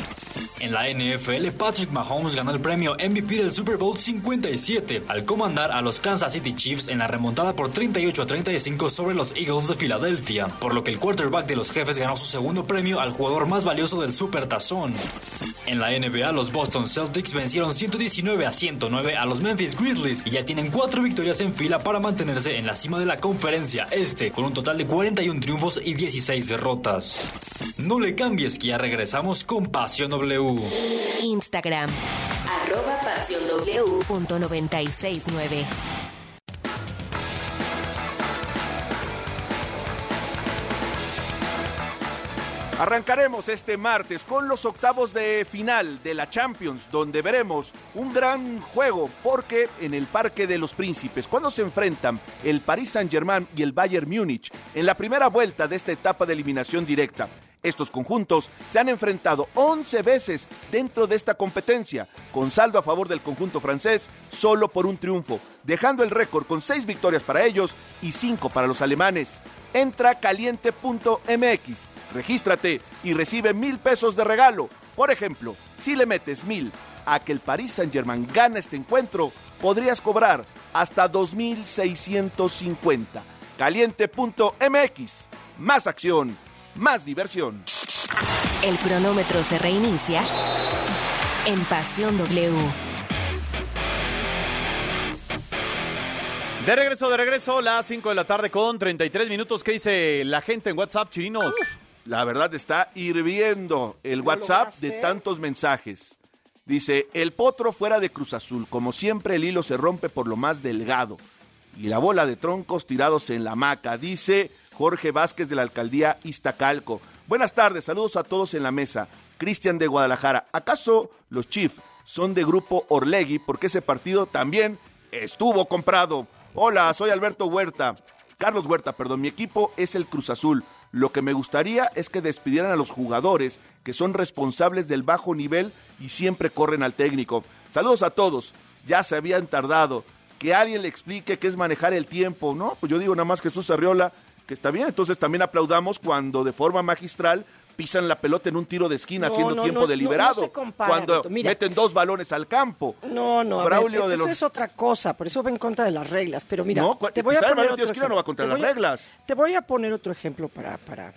En la NFL, Patrick Mahomes ganó el premio MVP del Super Bowl 57 al comandar a los Kansas City Chiefs en la remontada por 38 a 35 sobre los Eagles de Filadelfia, por lo que el quarterback de los jefes ganó su segundo premio al jugador más valioso del Super Tazón. En la NBA, los Boston Celtics vencieron 119 a 109 a los Memphis Grizzlies y ya tienen cuatro victorias en fila para mantenerse en la cima de la conferencia este, con un total de 41 triunfos y 16 derrotas. No le cambies que ya regresamos con Pasión W. Instagram. Arroba pasión W punto 969. Arrancaremos este martes con los octavos de final de la Champions, donde veremos un gran juego, porque en el Parque de los Príncipes, cuando se enfrentan el Paris Saint-Germain y el Bayern Múnich en la primera vuelta de esta etapa de eliminación directa, estos conjuntos se han enfrentado 11 veces dentro de esta competencia, con saldo a favor del conjunto francés solo por un triunfo, dejando el récord con 6 victorias para ellos y 5 para los alemanes. Entra caliente.mx, regístrate y recibe mil pesos de regalo. Por ejemplo, si le metes mil a que el Paris Saint-Germain gana este encuentro, podrías cobrar hasta 2.650. Caliente.mx, más acción, más diversión. El cronómetro se reinicia en Pasión W. De regreso, de regreso, las 5 de la tarde con 33 minutos. ¿Qué dice la gente en WhatsApp, chininos? La verdad está hirviendo el WhatsApp de tantos mensajes. Dice, el potro fuera de Cruz Azul. Como siempre, el hilo se rompe por lo más delgado. Y la bola de troncos tirados en la hamaca. Dice Jorge Vázquez de la alcaldía Iztacalco. Buenas tardes, saludos a todos en la mesa. Cristian de Guadalajara. ¿Acaso los Chiefs son de grupo Orlegui? Porque ese partido también estuvo comprado. Hola, soy Alberto Huerta. Carlos Huerta, perdón, mi equipo es el Cruz Azul. Lo que me gustaría es que despidieran a los jugadores que son responsables del bajo nivel y siempre corren al técnico. Saludos a todos. Ya se habían tardado. Que alguien le explique qué es manejar el tiempo, ¿no? Pues yo digo nada más Jesús Arriola, que está bien. Entonces también aplaudamos cuando de forma magistral pisan la pelota en un tiro de esquina No, haciendo no, tiempo no, deliberado. no se compara, cuando. Mira. meten dos balones al campo. No, no, Braulio ver, de eso los- es otra cosa, por eso va en contra de las reglas. Pero mira, te voy a poner otro esquina no va ejemplo. contra las a- reglas. Te voy a poner otro ejemplo para, para,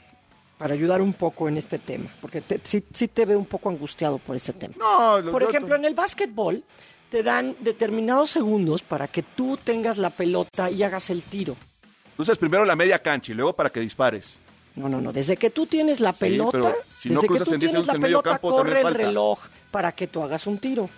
para ayudar un poco en este tema, porque te- sí, sí te veo un poco angustiado por ese tema. Por ejemplo, en el básquetbol te dan determinados segundos para que tú tengas la pelota y hagas el tiro. Entonces primero la media cancha y luego para que dispares. No, no, no. Desde que tú tienes la Sí, pelota, pero si no desde que cruzas tú en 10 tienes la pelota, campo, corre el reloj para que tú hagas un tiro.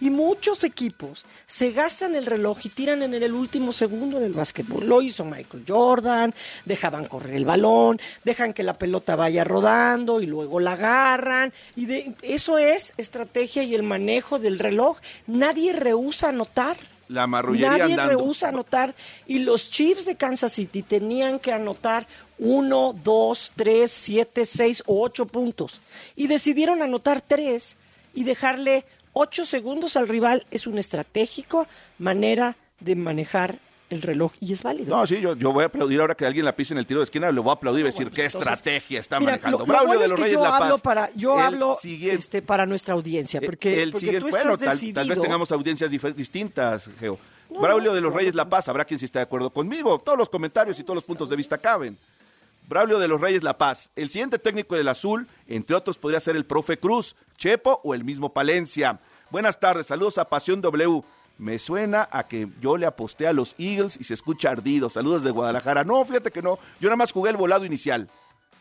Y muchos equipos se gastan el reloj y tiran en el último segundo en el básquetbol. Lo hizo Michael Jordan, dejaban correr el balón, dejan que la pelota vaya rodando y luego la agarran. Y de, eso es estrategia y el manejo del reloj. Nadie rehúsa anotar. La marrullería Nadie andando. rehúsa anotar. Y los Chiefs de Kansas City tenían que anotar uno, dos, tres, siete, seis o ocho puntos. Y decidieron anotar tres y dejarle ocho segundos al rival. Es una estratégico manera de manejar el reloj y es válido. No, sí, yo, yo voy a aplaudir ahora que alguien la pise en el tiro de esquina, le voy a aplaudir y decir qué entonces, estrategia está Mira, manejando. lo- lo Braulio bueno de es los que Reyes yo La hablo Paz. para yo El hablo este, para nuestra audiencia porque, el porque siguiente- tú bueno, estás tal, tal vez tengamos audiencias distintas, Geo. No, Braulio de los Reyes La Paz, habrá quien sí está de acuerdo conmigo. Todos los comentarios y todos los puntos de vista caben. Braulio de los Reyes La Paz, el siguiente técnico del Azul, entre otros, podría ser el profe Cruz, Chepo o el mismo Palencia. Buenas tardes, saludos a Pasión W. Me suena a que yo le aposté a los Eagles y se escucha ardido. Saludos de Guadalajara. No, fíjate que no. Yo nada más jugué el volado inicial.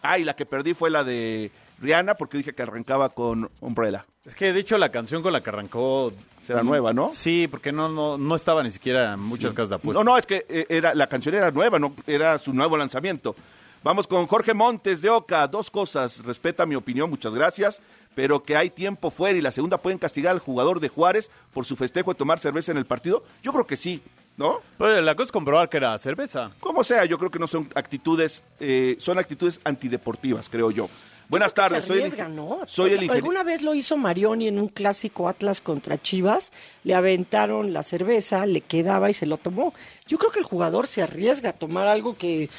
Ah, y la que perdí fue la de Rihanna porque dije que arrancaba con Umbrella. Es que de hecho la canción con la que arrancó Será nueva, ¿no? Sí, porque no no no estaba ni siquiera en muchas casas de apuestas. No, no, es que eh, era, la canción era nueva, no era su nuevo lanzamiento. Vamos con Jorge Montes de Oca. Dos cosas. Respeta mi opinión, muchas gracias. Pero que hay tiempo fuera y la segunda pueden castigar al jugador de Juárez por su festejo de tomar cerveza en el partido. Yo creo que sí, ¿no? Pues la cosa es comprobar que era cerveza. Como sea, yo creo que no son actitudes, eh, son actitudes antideportivas, creo yo. Buenas tardes, se soy el, ¿no? soy el. Alguna vez lo hizo Marioni en un clásico Atlas contra Chivas, le aventaron la cerveza, le quedaba y se lo tomó. Yo creo que el jugador se arriesga a tomar algo que...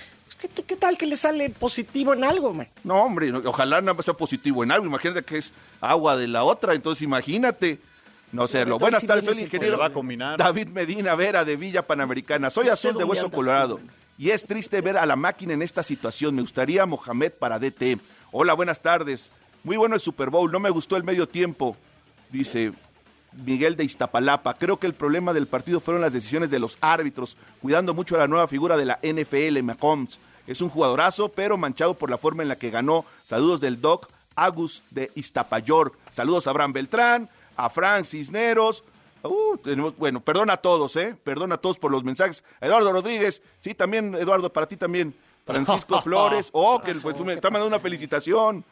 ¿Qué, qué tal que le sale positivo en algo, man? No, hombre, ojalá nada más sea positivo en algo. Imagínate que es agua de la otra, entonces imagínate. No serlo. Ahorita Buenas tardes, soy el ingeniero va a combinar. David Medina Vera de Villa Panamericana. Soy sé azul de Hueso Colorado. Y es triste ver a la máquina en esta situación. Me gustaría Mohamed para DT. Hola, buenas tardes. Muy bueno el Super Bowl. No me gustó el medio tiempo, dice Miguel de Iztapalapa. Creo que el problema del partido fueron las decisiones de los árbitros, cuidando mucho a la nueva figura de la NFL, Mahomes. Es un jugadorazo, pero manchado por la forma en la que ganó. Saludos del Doc Agus de Iztapayor. Saludos a Abraham Beltrán, a Frank Cisneros. Uh, tenemos, bueno, perdón a todos, ¿eh? Perdón a todos por los mensajes. Eduardo Rodríguez, sí, también, Eduardo, para ti también. Francisco (laughs) Flores. Oh, que pues, tú me estás mandando una felicitación.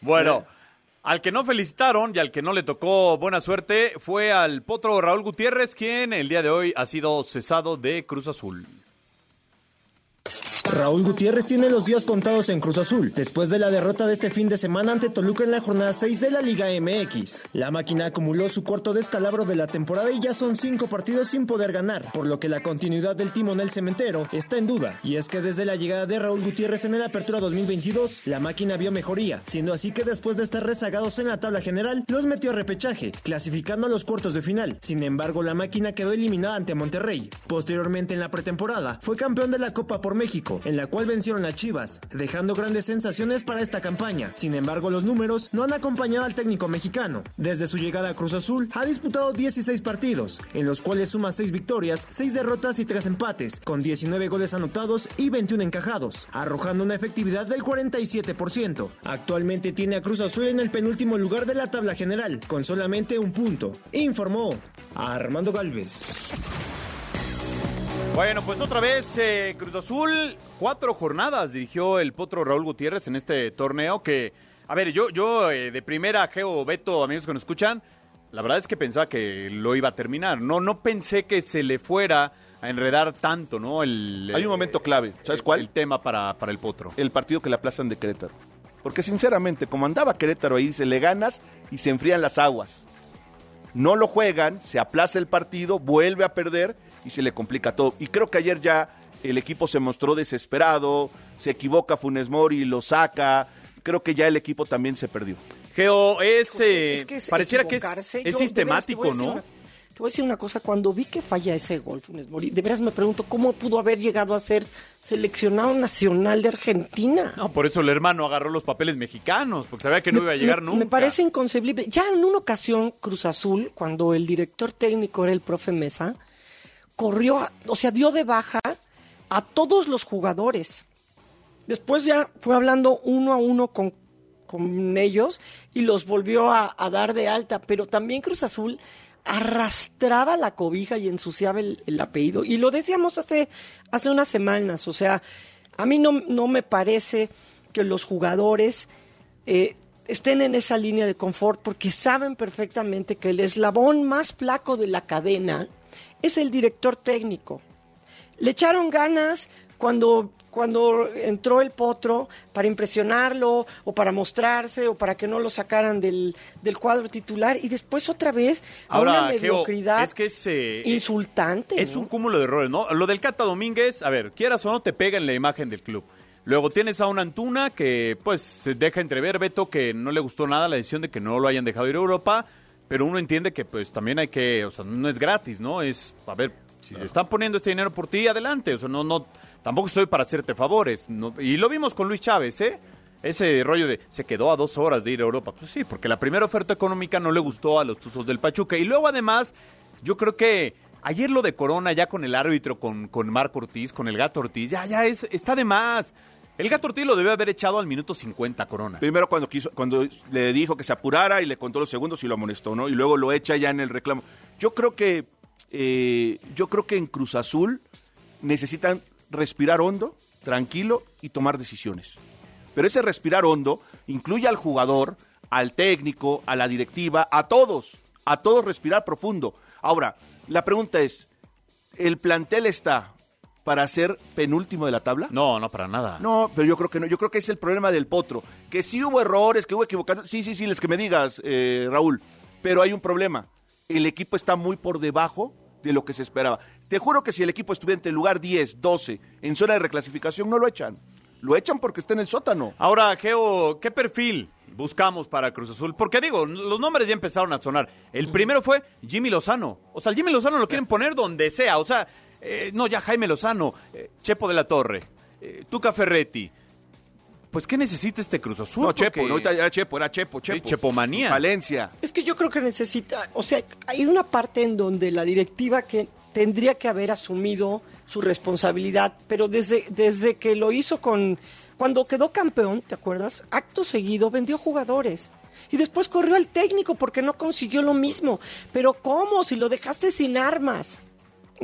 Bueno, al que no felicitaron y al que no le tocó buena suerte fue al potro Raúl Gutiérrez, quien el día de hoy ha sido cesado de Cruz Azul. Raúl Gutiérrez tiene los días contados en Cruz Azul, después de la derrota de este fin de semana ante Toluca en la jornada 6 de la Liga MX. La máquina acumuló su cuarto descalabro de la temporada y ya son cinco partidos sin poder ganar, por lo que la continuidad del timonel cementero está en duda. Y es que desde la llegada de Raúl Gutiérrez en el Apertura 2022, la máquina vio mejoría, siendo así que después de estar rezagados en la tabla general, los metió a repechaje, clasificando a los cuartos de final. Sin embargo, la máquina quedó eliminada ante Monterrey. Posteriormente en la pretemporada, fue campeón de la Copa por México, en la cual vencieron a Chivas, dejando grandes sensaciones para esta campaña. Sin embargo, los números no han acompañado al técnico mexicano. Desde su llegada a Cruz Azul, ha disputado 16 partidos, en los cuales suma 6 victorias, 6 derrotas y 3 empates, con 19 goles anotados y 21 encajados, arrojando una efectividad del 47%. Actualmente tiene a Cruz Azul en el penúltimo lugar de la tabla general, con solamente un punto, informó Armando Galvez. Bueno, pues otra vez eh, Cruz Azul, cuatro jornadas dirigió el potro Raúl Gutiérrez en este torneo que, a ver, yo, yo eh, de primera, Geo, Beto, amigos que nos escuchan, la verdad es que pensaba que lo iba a terminar. No, no pensé que se le fuera a enredar tanto, ¿no? El, Hay un momento clave, ¿sabes cuál? El tema para, para el potro. El partido que le aplazan de Querétaro. Porque sinceramente, como andaba Querétaro ahí, se le ganas y se enfrían las aguas. No lo juegan, se aplaza el partido, vuelve a perder y se le complica todo. Y creo que ayer ya el equipo se mostró desesperado, se equivoca Funes Mori, lo saca. Creo que ya el equipo también se perdió. Geo, es, eh, Es que es pareciera que es, sistemático, ¿no? una- Te voy a decir una cosa, cuando vi que falla ese gol, Funes Mori, de veras me pregunto cómo pudo haber llegado a ser seleccionado nacional de Argentina. No, por eso el hermano agarró los papeles mexicanos, porque sabía que no Me- iba a llegar me, nunca. Me parece inconcebible. Ya en una ocasión, Cruz Azul, cuando el director técnico era el profe Mesa, corrió, o sea, dio de baja a todos los jugadores. Después ya fue hablando uno a uno con, con ellos y los volvió a, dar de alta. Pero también Cruz Azul arrastraba la cobija y ensuciaba el, el apellido. Y lo decíamos hace, hace unas semanas. O sea, a mí no, no me parece que los jugadores eh, estén en esa línea de confort porque saben perfectamente que el eslabón más flaco de la cadena es el director técnico. Le echaron ganas cuando, cuando entró el potro para impresionarlo o para mostrarse o para que no lo sacaran del, del cuadro titular y después otra vez a una Geo, mediocridad es que es, eh, insultante. Es ¿no? un cúmulo de errores, ¿no? Lo del Cata Domínguez, a ver, quieras o no, te pega en la imagen del club. Luego tienes a una Antuna que, pues, se deja entrever, Beto, que no le gustó nada la decisión de que no lo hayan dejado ir a Europa, pero uno entiende que, pues, también hay que, o sea, no es gratis, ¿no? Es, a ver, si están poniendo este dinero por ti, adelante, o sea, no, no, tampoco estoy para hacerte favores. no- y lo vimos con Luis Chávez, ¿eh? Ese rollo de se quedó a dos horas de ir a Europa. Pues sí, porque la primera oferta económica no le gustó a los Tuzos del Pachuca. Y luego, además, yo creo que ayer lo de Corona, ya con el árbitro, con, con Marco Ortiz, con el gato Ortiz, ya, ya es, está de más. El gato Ortiz lo debe haber echado al minuto 50, Corona. Primero cuando quiso, cuando le dijo que se apurara y le contó los segundos y lo amonestó, ¿no? Y luego lo echa ya en el reclamo. Yo creo que, eh, yo creo que en Cruz Azul necesitan respirar hondo, tranquilo y tomar decisiones. Pero ese respirar hondo incluye al jugador, al técnico, a la directiva, a todos, a todos respirar profundo. Ahora, la pregunta es, ¿el plantel está para ser penúltimo de la tabla? No, no, para nada. No, pero yo creo que no. Yo creo que es el problema del potro. Que sí hubo errores, que hubo equivocaciones. Sí, sí, sí, les que me digas, eh, Raúl. Pero hay un problema. El equipo está muy por debajo de lo que se esperaba. Te juro que si el equipo estuviera entre el lugar 10, 12, en zona de reclasificación, no lo echan. Lo echan porque está en el sótano. Ahora, Geo, ¿qué perfil buscamos para Cruz Azul? Porque digo, los nombres ya empezaron a sonar. El primero fue Jimmy Lozano. O sea, Jimmy Lozano lo quieren poner donde sea. O sea, eh, no, ya Jaime Lozano, eh, Chepo de la Torre, eh, Tuca Ferretti. Pues, ¿qué necesita este Cruz Azul? No, Chepo, Porque- no, ahorita era Chepo, era Chepo, Chepo. Sí, Chepomanía. Valencia. Es que yo creo que necesita, o sea, hay una parte en donde la directiva que tendría que haber asumido su responsabilidad, pero desde, desde que lo hizo con, cuando quedó campeón, ¿te acuerdas? Acto seguido vendió jugadores. Y después corrió al técnico porque no consiguió lo mismo. Pero ¿cómo? Si lo dejaste sin armas.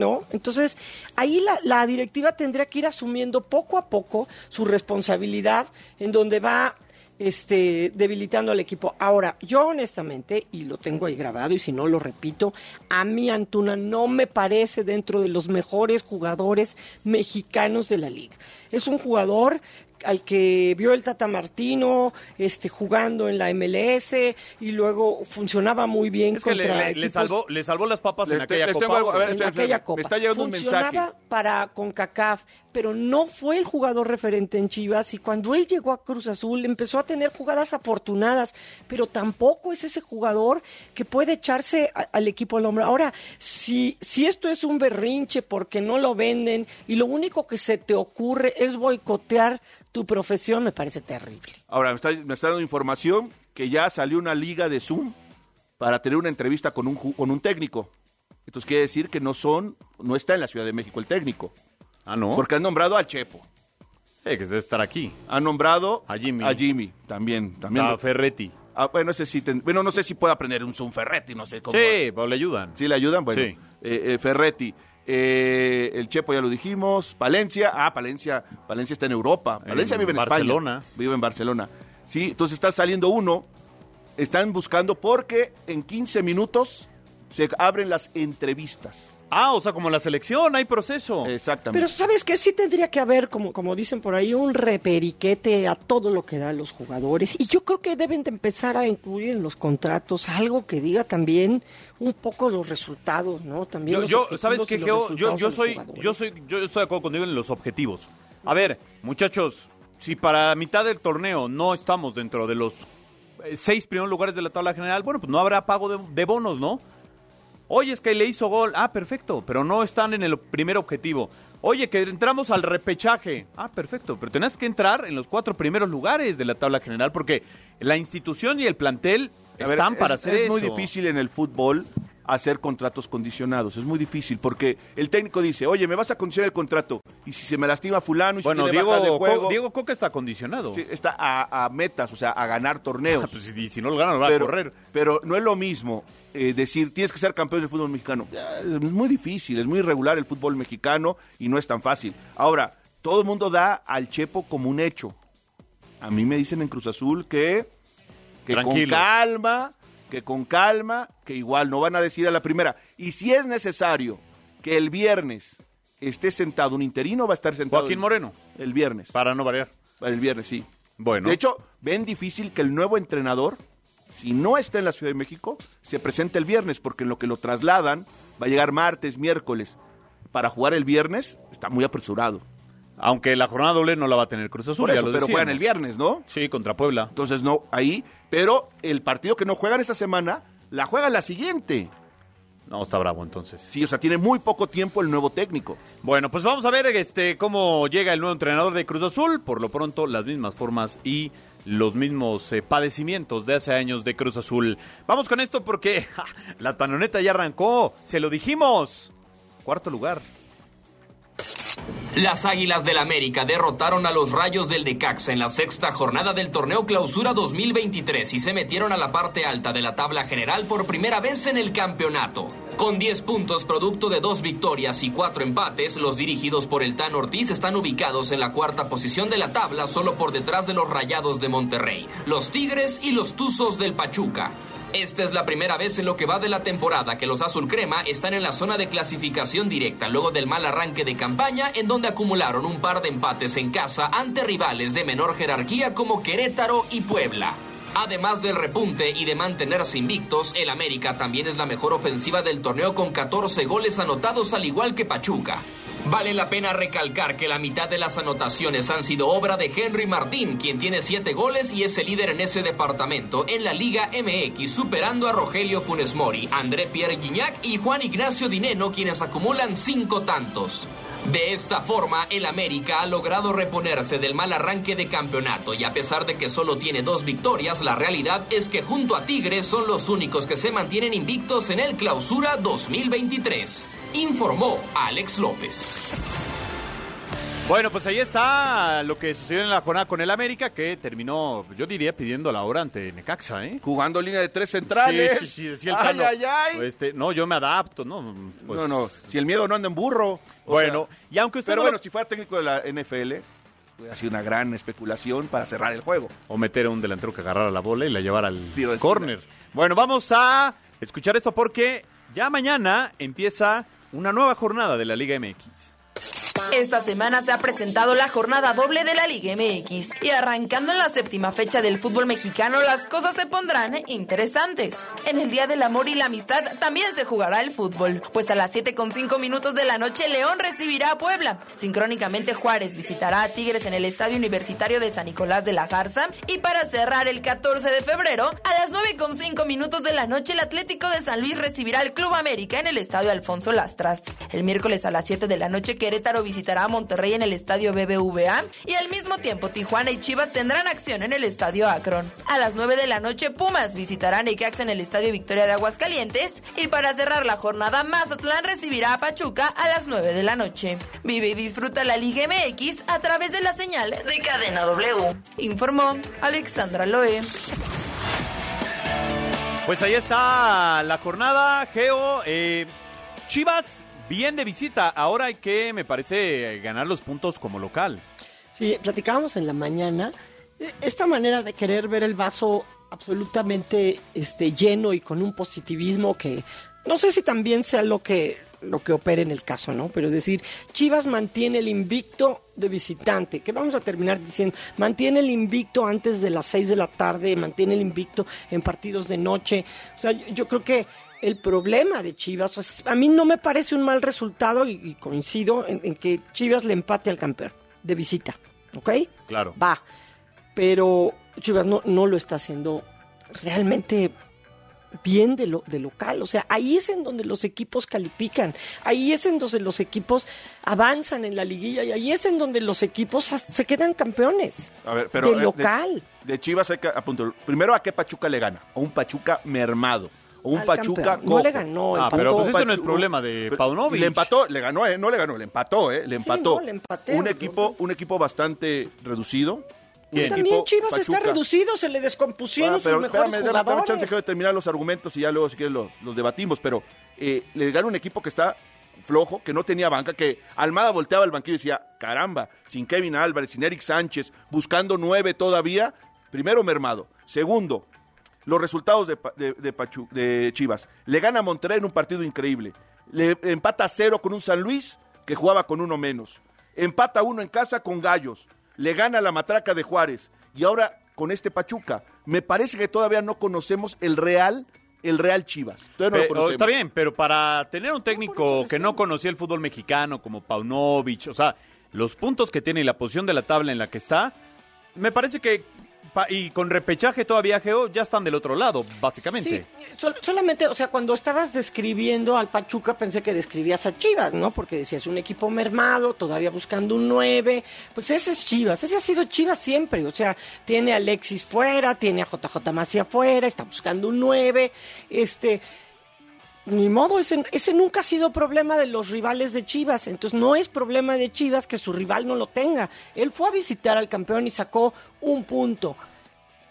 ¿No? Entonces, ahí la, directiva tendría que ir asumiendo poco a poco su responsabilidad en donde va este, debilitando al equipo. Ahora, yo honestamente, y lo tengo ahí grabado, y si no lo repito, a mí Antuna no me parece dentro de los mejores jugadores mexicanos de la liga. Es un jugador al que vio el Tata Martino este, jugando en la MLS y luego funcionaba muy bien Es que le, contra le- le salvó, le salvó las papas Les en te- aquella Copa. tengo algo- a ver, en espera, aquella espera, copa. me está llegando un Funcionaba mensaje. para CONCACAF, pero no fue el jugador referente en Chivas y cuando él llegó a Cruz Azul empezó a tener jugadas afortunadas, pero tampoco es ese jugador que puede echarse al equipo al hombro. Ahora, si, si esto es un berrinche porque no lo venden y lo único que se te ocurre es boicotear tu profesión, me parece terrible. Ahora, me está, me está dando información que ya salió una liga de Zoom para tener una entrevista con un, con un técnico. Entonces quiere decir que no son, no está en la Ciudad de México el técnico. Ah, ¿no? Porque han nombrado al Chepo. Eh, que debe estar aquí. Han nombrado A Jimmy. a Jimmy también. también A Ferretti. Ah, bueno, ese sí ten- bueno, no sé si puede aprender un Zoom Ferretti, no sé cómo. Sí, pero le ayudan. Sí, le ayudan, bueno. Sí. eh, eh, Ferretti. Eh, el Chepo ya lo dijimos. Valencia. Ah, Valencia. Valencia está en Europa. Valencia En vive en Barcelona. España. Vive en Barcelona. Sí, entonces está saliendo uno. Están buscando porque en 15 minutos se abren las entrevistas. Ah, o sea, como la selección, hay proceso. Exactamente. Pero sabes que sí tendría que haber, como, como dicen por ahí, un reperiquete a todo lo que dan los jugadores. Y yo creo que deben de empezar a incluir en los contratos algo que diga también un poco los resultados, ¿no? También Yo, los yo ¿sabes Geo? Yo, yo los soy, yo soy, yo estoy de acuerdo contigo en los objetivos. A ver, muchachos, si para mitad del torneo no estamos dentro de los eh, seis primeros lugares de la tabla general, bueno, pues no habrá pago de, de bonos, ¿no? Oye, es que le hizo gol. Ah, perfecto, pero no están en el primer objetivo. Oye, que entramos al repechaje. Ah, perfecto, pero tenés que entrar en los cuatro primeros lugares de la tabla general porque la institución y el plantel A ver, están para es, hacer es eso. muy difícil en el fútbol hacer contratos condicionados. Es muy difícil porque el técnico dice, oye, me vas a condicionar el contrato. Y si se me lastima fulano y Bueno, si bajar de Diego, juego, Co- Diego Coca está condicionado. Sí, está a, a metas, o sea, a ganar torneos. Pues, y si no lo gana, lo va a correr. Pero no es lo mismo eh, decir, tienes que ser campeón del fútbol mexicano. Es muy difícil, es muy irregular el fútbol mexicano y no es tan fácil. Ahora, todo el mundo da al Chepo como un hecho. A mí me dicen en Cruz Azul que, que con calma, que con calma, que igual no van a decir a la primera. Y si es necesario que el viernes esté sentado un interino, va a estar sentado. Joaquín el- Moreno. El viernes. Para no variar. El viernes, sí. Bueno. De hecho, ven difícil que el nuevo entrenador, si no está en la Ciudad de México, se presente el viernes, porque en lo que lo trasladan va a llegar martes, miércoles. Para jugar el viernes está muy apresurado. Aunque la jornada doble no la va a tener Cruz Azul, Por ya lo pero juegan el viernes, ¿no? Sí, contra Puebla. Entonces no, ahí. Pero el partido que no juegan esta semana, la juegan la siguiente. No, está bravo entonces. Sí, o sea, tiene muy poco tiempo el nuevo técnico. Bueno, pues vamos a ver este cómo llega el nuevo entrenador de Cruz Azul. Por lo pronto, las mismas formas y los mismos eh, padecimientos de hace años de Cruz Azul. Vamos con esto porque (laughs) ja, la tanoneta ya arrancó. Se lo dijimos. Cuarto lugar. Las Águilas del América derrotaron a los Rayos del Necaxa en la sexta jornada del torneo Clausura 2023 y se metieron a la parte alta de la tabla general por primera vez en el campeonato. Con 10 puntos producto de dos victorias y cuatro empates, los dirigidos por el Tan Ortiz están ubicados en la cuarta posición de la tabla solo por detrás de los Rayados de Monterrey, los Tigres y los Tuzos del Pachuca. Esta es la primera vez en lo que va de la temporada que los Azul Crema están en la zona de clasificación directa luego del mal arranque de campaña en donde acumularon un par de empates en casa ante rivales de menor jerarquía como Querétaro y Puebla. Además del repunte y de mantenerse invictos, el América también es la mejor ofensiva del torneo con 14 goles anotados al igual que Pachuca. Vale la pena recalcar que la mitad de las anotaciones han sido obra de Henry Martín, quien tiene 7 goles y es el líder en ese departamento en la Liga MX, superando a Rogelio Funes Mori, André Pierre Guignac y Juan Ignacio Dineno, quienes acumulan 5 tantos. De esta forma, el América ha logrado reponerse del mal arranque de campeonato y a pesar de que solo tiene dos victorias, la realidad es que junto a Tigres son los únicos que se mantienen invictos en el Clausura 2023. Informó Alex López. Bueno, pues ahí está lo que sucedió en la jornada con el América, que terminó, yo diría, pidiendo la hora ante Necaxa, ¿eh? Jugando línea de tres centrales. Sí, sí, sí, decía el Ay, ay, ay. Este, no, yo me adapto, ¿no? Pues- no, no, si el miedo no anda en burro. Bueno, sea, y aunque usted Pero no lo- bueno, si fuera técnico de la NFL, hubiera sido una gran especulación para cerrar el juego. O meter a un delantero que agarrara la bola y la llevara al Tiro de córner. Bueno, vamos a escuchar esto porque ya mañana empieza una nueva jornada de la Liga MX. Esta semana se ha presentado la jornada doble de la Liga MX y arrancando en la séptima fecha del fútbol mexicano las cosas se pondrán interesantes. En el Día del Amor y la Amistad también se jugará el fútbol, pues a las 7 con 5 minutos de la noche León recibirá a Puebla. Sincrónicamente Juárez visitará a Tigres en el Estadio Universitario de San Nicolás de la Garza y para cerrar el 14 de febrero a las 9 con 5 minutos de la noche el Atlético de San Luis recibirá al Club América en el Estadio Alfonso Lastras. El miércoles a las 7 de la noche Querétaro visitará a Monterrey en el Estadio BBVA y al mismo tiempo Tijuana y Chivas tendrán acción en el Estadio Akron. A las 9 de la noche Pumas visitarán a Necaxa en el Estadio Victoria de Aguascalientes y para cerrar la jornada Mazatlán recibirá a Pachuca a las 9 de la noche. Vive y disfruta la Liga MX a través de la señal de Cadena W. Informó Alexandra Loe. Pues ahí está la jornada, Geo. eh, Chivas bien de visita. Ahora hay que, me parece, ganar los puntos como local. Sí, platicábamos en la mañana eh, esta manera de querer ver el vaso absolutamente este, lleno y con un positivismo que no sé si también sea lo que lo que opere en el caso, ¿no? Pero es decir, Chivas mantiene el invicto de visitante, que vamos a terminar diciendo, mantiene el invicto antes de las 6 de la tarde, mantiene el invicto en partidos de noche. O sea, yo, yo creo que el problema de Chivas, o sea, a mí no me parece un mal resultado y, y coincido en, en que Chivas le empate al campeón de visita, ¿ok? Claro. Va, pero Chivas no, no lo está haciendo realmente bien de, lo, de local. O sea, ahí es en donde los equipos califican, ahí es en donde los equipos avanzan en la liguilla y ahí es en donde los equipos se quedan campeones. A ver, pero, de eh, local. De, Chivas hay que apuntar. Primero, ¿a qué Pachuca le gana? A un Pachuca mermado. Un Al Pachuca campeón. No cojo. le ganó, Ah, pero pues eso no es problema de Paunovic. Le empató, le ganó, eh, no le ganó, le empató, ¿eh? Le empató. no, le empateó. un equipo, un equipo bastante reducido. Un También equipo Chivas está Pachuca. reducido, se le descompusieron Ah, pero sus mejores espérame, dame- dame jugadores. chance de terminar los argumentos y ya luego si quieres lo- los debatimos, pero eh, le gana un equipo que está flojo, que no tenía banca, que Almada volteaba al banquillo y decía, caramba, sin Kevin Álvarez, sin Eric Sánchez, buscando nueve todavía, primero mermado. Segundo, los resultados de, Pa- de, de Pachu- de Chivas. Le gana a Monterrey en un partido increíble. Le empata a cero con un San Luis que jugaba con uno menos. Empata uno en casa con Gallos. Le gana la matraca de Juárez. Y ahora con este Pachuca. Me parece que todavía no conocemos el real, el real Chivas. Todavía no lo Pe- conocemos. está bien, pero para tener un técnico que no conocía el fútbol mexicano como Paunovic, o sea, los puntos que tiene y la posición de la tabla en la que está, me parece que y con repechaje todavía Geo ya están del otro lado, básicamente. Sí, sol- solamente, o sea, cuando estabas describiendo al Pachuca pensé que describías a Chivas, ¿no? Porque decías un equipo mermado, todavía buscando un 9. Pues ese es Chivas, ese ha sido Chivas siempre. O sea, tiene a Alexis fuera, tiene a JJ Macía fuera, está buscando un 9. Este. Ni modo, ese, ese nunca ha sido problema de los rivales de Chivas. Entonces no es problema de Chivas que su rival no lo tenga. Él fue a visitar al campeón y sacó un punto.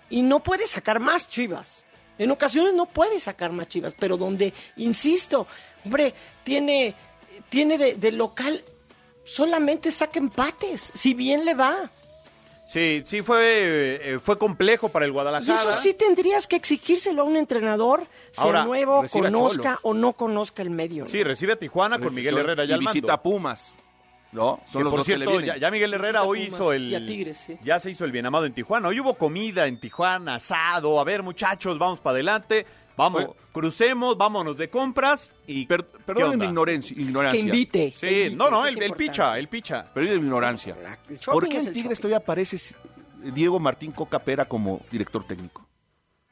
Y no puede sacar más Chivas. En ocasiones no puede sacar más Chivas, pero donde, insisto, hombre, tiene, tiene de, de local, solamente saca empates, si bien le va. Sí, sí fue, eh, fue complejo para el Y Guadalajara. eso sí tendrías que exigírselo a un entrenador, sea Ahora, nuevo, conozca o no conozca el medio. ¿no? Sí, recibe a Tijuana con Miguel Herrera ya y al mando. visita a Pumas. ¿No? Que, Son los por dos que cierto, le ya, ya Miguel Herrera hoy hizo el... y a Tigres, sí. Ya se hizo el bien amado en Tijuana. Hoy hubo comida en Tijuana, asado. A ver, muchachos, vamos para adelante. Vamos, Oye. crucemos, vámonos de compras y... Per- ¿qué Perdón mi ignorancia, ignorancia. Que invite. Sí, que invite, no, no, el, picha, el picha. Perdón mi ignorancia. ¿Por qué en el Tigres todavía aparece Diego Martín Coca Pera como director técnico?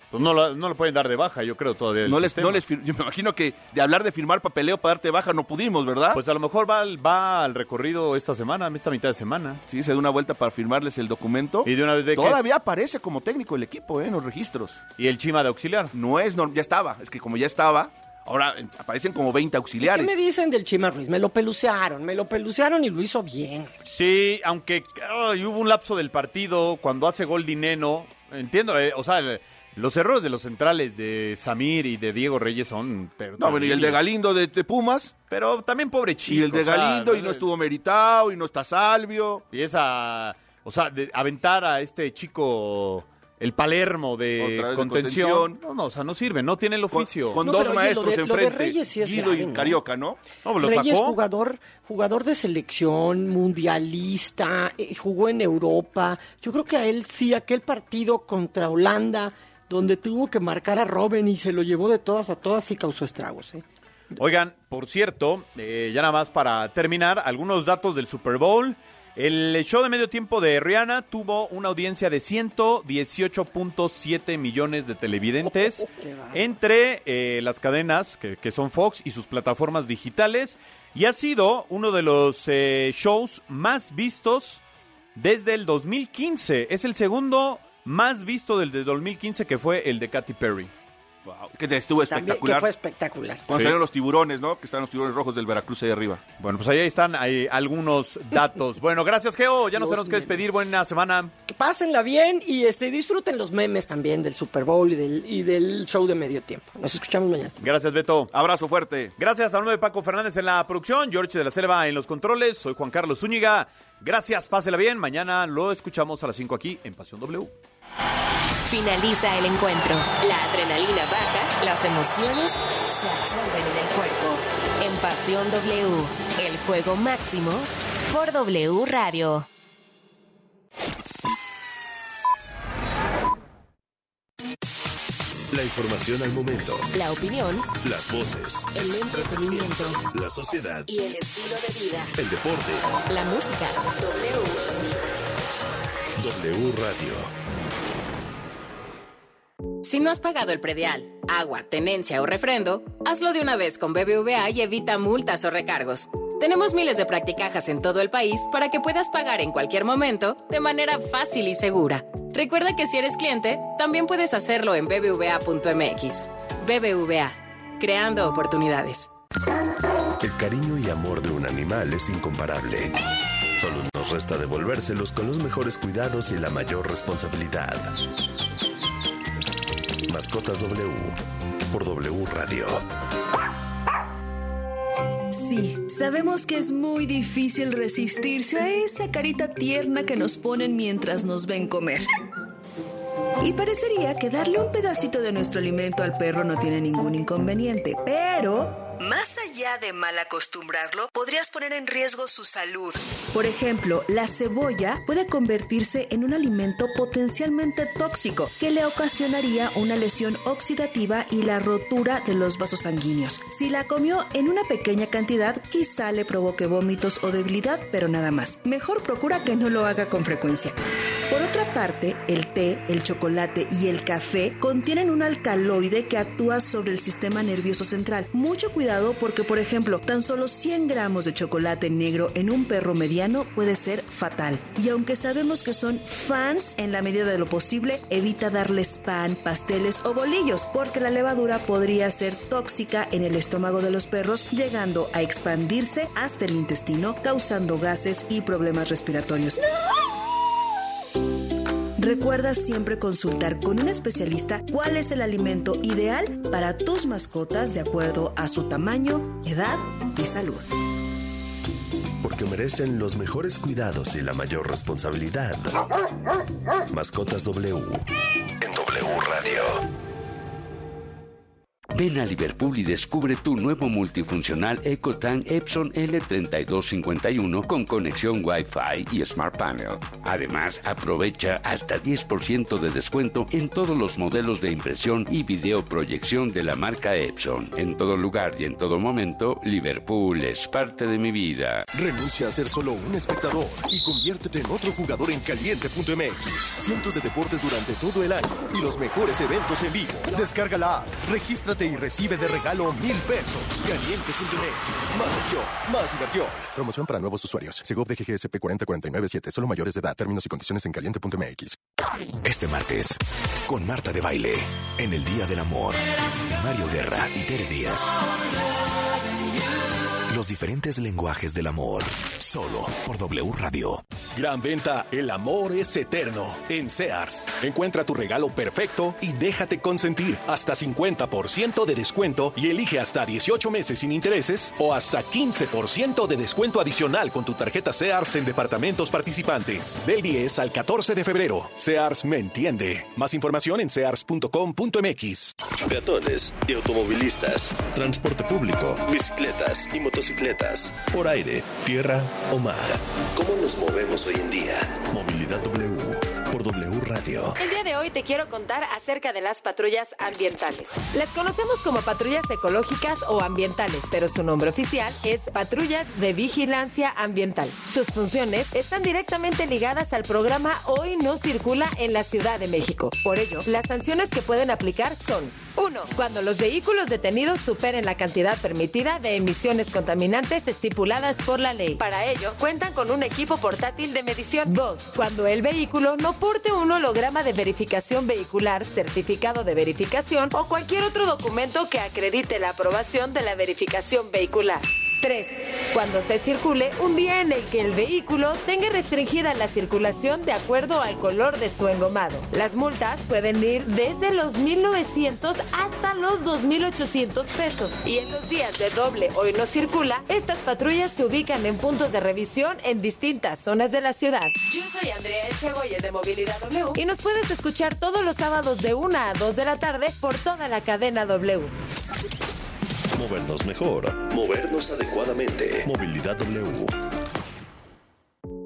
Pues no lo, no lo pueden dar de baja, yo creo, todavía. No les, sistema. no les yo me imagino que de hablar de firmar papeleo para darte baja no pudimos, ¿verdad? Pues a lo mejor va, al- va al recorrido esta semana, esta mitad de semana. sí, se da una vuelta para firmarles el documento. Y de una vez ve que Todavía aparece como técnico el equipo, ¿eh? En los registros. Y el Chima de auxiliar. No es normal, ya estaba. Es que como ya estaba, ahora aparecen como 20 ¿Qué auxiliares. me dicen del Chima Ruiz? Me lo pelucearon, me lo pelucearon y lo hizo bien. Sí, aunque hubo un lapso del partido cuando hace gol Dineno. Entiendo, eh, o sea, el- los errores de los centrales de Samir y de Diego Reyes son... No, bueno, y el de. Galindo de, de Pumas. Pero también pobre chico. y el de o sea, Galindo, y no estuvo meritado, y no está Salvio. Y esa... O sea, de aventar a este chico... El Palermo de contención. No, no, o sea, no sirve, no tiene el oficio. con No, dos oye, maestros lo de- lo de enfrente. Reyes sí es Guido grave, y ¿no? Carioca, ¿no? No, lo Reyes sacó. jugador, jugador de selección, mundialista, eh, jugó en Europa. Yo creo que a él sí, aquel partido contra Holanda, donde tuvo que marcar a Robben y se lo llevó de todas a todas y causó estragos. ¿eh? Oigan, por cierto, eh, ya nada más para terminar, algunos datos del Super Bowl. El show de medio tiempo de Rihanna tuvo una audiencia de 118.7 millones de televidentes (laughs) entre eh, las cadenas que, que son Fox y sus plataformas digitales y ha sido uno de los eh, shows más vistos desde el 2015. Es el segundo más visto del de 2015 que fue el de Katy Perry. Que estuvo También, espectacular. que fue espectacular. Cuando Sí. salieron los tiburones, ¿no? Que están los tiburones rojos del Veracruz ahí arriba. Bueno, pues ahí están algunos datos. (laughs) Bueno, gracias, Geo. Ya nos Los tenemos que despedir. Buena semana. Que pásenla bien y este disfruten los memes también del Super Bowl y del, y del show de medio tiempo. Nos escuchamos mañana. Gracias, Beto. Abrazo fuerte. Gracias a uno de Paco Fernández en la producción, George de la Selva en los controles. Soy Juan Carlos Zúñiga. Gracias, pásela bien. Mañana lo escuchamos a las 5 aquí en Pasión W. Finaliza el encuentro. La adrenalina baja, las emociones se absorben en el cuerpo. En Pasión W, el juego máximo por W Radio. La información al momento. La opinión, Las voces. el entretenimiento La sociedad. y el estilo de vida. El deporte. La música. W. W Radio. Si no has pagado el predial, agua, tenencia o refrendo, hazlo de una vez con BBVA y evita multas o recargos. Tenemos miles de practicajas en todo el país para que puedas pagar en cualquier momento de manera fácil y segura. Recuerda que si eres cliente, también puedes hacerlo en bbva.mx. BBVA, creando oportunidades. El cariño y amor de un animal es incomparable. Solo nos resta devolvérselos con los mejores cuidados y la mayor responsabilidad. Mascotas W por W Radio. Sí, sabemos que es muy difícil resistirse a esa carita tierna que nos ponen mientras nos ven comer. Y parecería que darle un pedacito de nuestro alimento al perro no tiene ningún inconveniente, pero... Más allá de mal acostumbrarlo, podrías poner en riesgo su salud. Por ejemplo, la cebolla puede convertirse en un alimento potencialmente tóxico que le ocasionaría una lesión oxidativa y la rotura de los vasos sanguíneos. Si la comió en una pequeña cantidad, quizá le provoque vómitos o debilidad, pero nada más. Mejor procura que no lo haga con frecuencia. Por otra parte, el té, el chocolate y el café contienen un alcaloide que actúa sobre el sistema nervioso central. Mucho cuidado porque, por ejemplo, tan solo 100 gramos de chocolate negro en un perro mediano puede ser fatal. Y aunque sabemos que son fans en la medida de lo posible, evita darles pan, pasteles o bolillos porque la levadura podría ser tóxica en el estómago de los perros, llegando a expandirse hasta el intestino, causando gases y problemas respiratorios. Recuerda siempre consultar con un especialista cuál es el alimento ideal para tus mascotas de acuerdo a su tamaño, edad y salud. Porque merecen los mejores cuidados y la mayor responsabilidad. Mascotas W en W Radio. Ven a Liverpool y descubre tu nuevo multifuncional EcoTank Epson L3251 con conexión Wi-Fi y Smart Panel. Además, aprovecha hasta 10% de descuento en todos los modelos de impresión y videoproyección de la marca Epson. En todo lugar y en todo momento, Liverpool es parte de mi vida. Renuncia a ser solo un espectador y conviértete en otro jugador en caliente.mx. Cientos de deportes durante todo el año y los mejores eventos en vivo. Descarga la app, regístrate y recibe de regalo mil pesos. Caliente.mx. Más acción, más diversión. Promoción para nuevos usuarios. Segov de GGSP 40497. Solo mayores de edad. Términos y condiciones en caliente.mx. Este martes, con Marta de Baile, en el Día del Amor, Mario Guerra y Tere Díaz. Los diferentes lenguajes del amor, solo por W Radio. Gran venta, el amor es eterno en Sears. Encuentra tu regalo perfecto y déjate consentir. Hasta 50% de descuento y elige hasta 18 meses sin intereses o hasta 15% de descuento adicional con tu tarjeta Sears en departamentos participantes. Del 10 al 14 de febrero. Sears me entiende. Más información en sears.com.mx. Peatones y automovilistas, transporte público, bicicletas y motocicletas, por aire, tierra o mar. ¿Cómo nos movemos hoy en día? Movilidad W por W Radio. El día de hoy te quiero contar acerca de las patrullas ambientales. Las conocemos como patrullas ecológicas o ambientales, pero su nombre oficial es patrullas de vigilancia ambiental. Sus funciones están directamente ligadas al programa Hoy no circula en la Ciudad de México. Por ello, las sanciones que pueden aplicar son 1. Cuando los vehículos detenidos superen la cantidad permitida de emisiones contaminantes estipuladas por la ley. Para ello, cuentan con un equipo portátil de medición. 2. Cuando el vehículo no porte un holograma de verificación vehicular, certificado de verificación o cualquier otro documento que acredite la aprobación de la verificación vehicular. 3. Cuando se circule un día en el que el vehículo tenga restringida la circulación de acuerdo al color de su engomado. Las multas pueden ir desde los 1.900 hasta los 2.800 pesos. Y en los días de doble hoy no circula, estas patrullas se ubican en puntos de revisión en distintas zonas de la ciudad. Yo soy Andrea Echegoyen de Movilidad W y nos puedes escuchar todos los sábados de 1 a 2 de la tarde por toda la cadena W. Movernos mejor. Movernos adecuadamente. Movilidad W.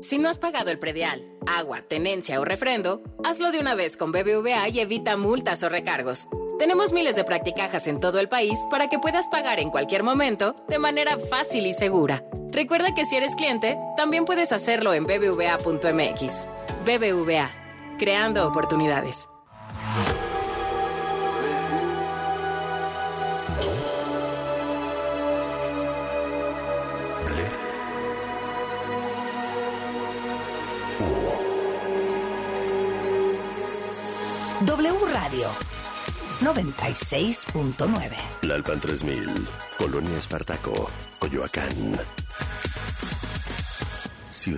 Si no has pagado el predial, agua, tenencia o refrendo, hazlo de una vez con BBVA y evita multas o recargos. Tenemos miles de practicajas en todo el país para que puedas pagar en cualquier momento de manera fácil y segura. Recuerda que si eres cliente, también puedes hacerlo en bbva.mx. BBVA, creando oportunidades. Radio 96.9. Lalpan 3000, Colonia Espartaco, Coyoacán.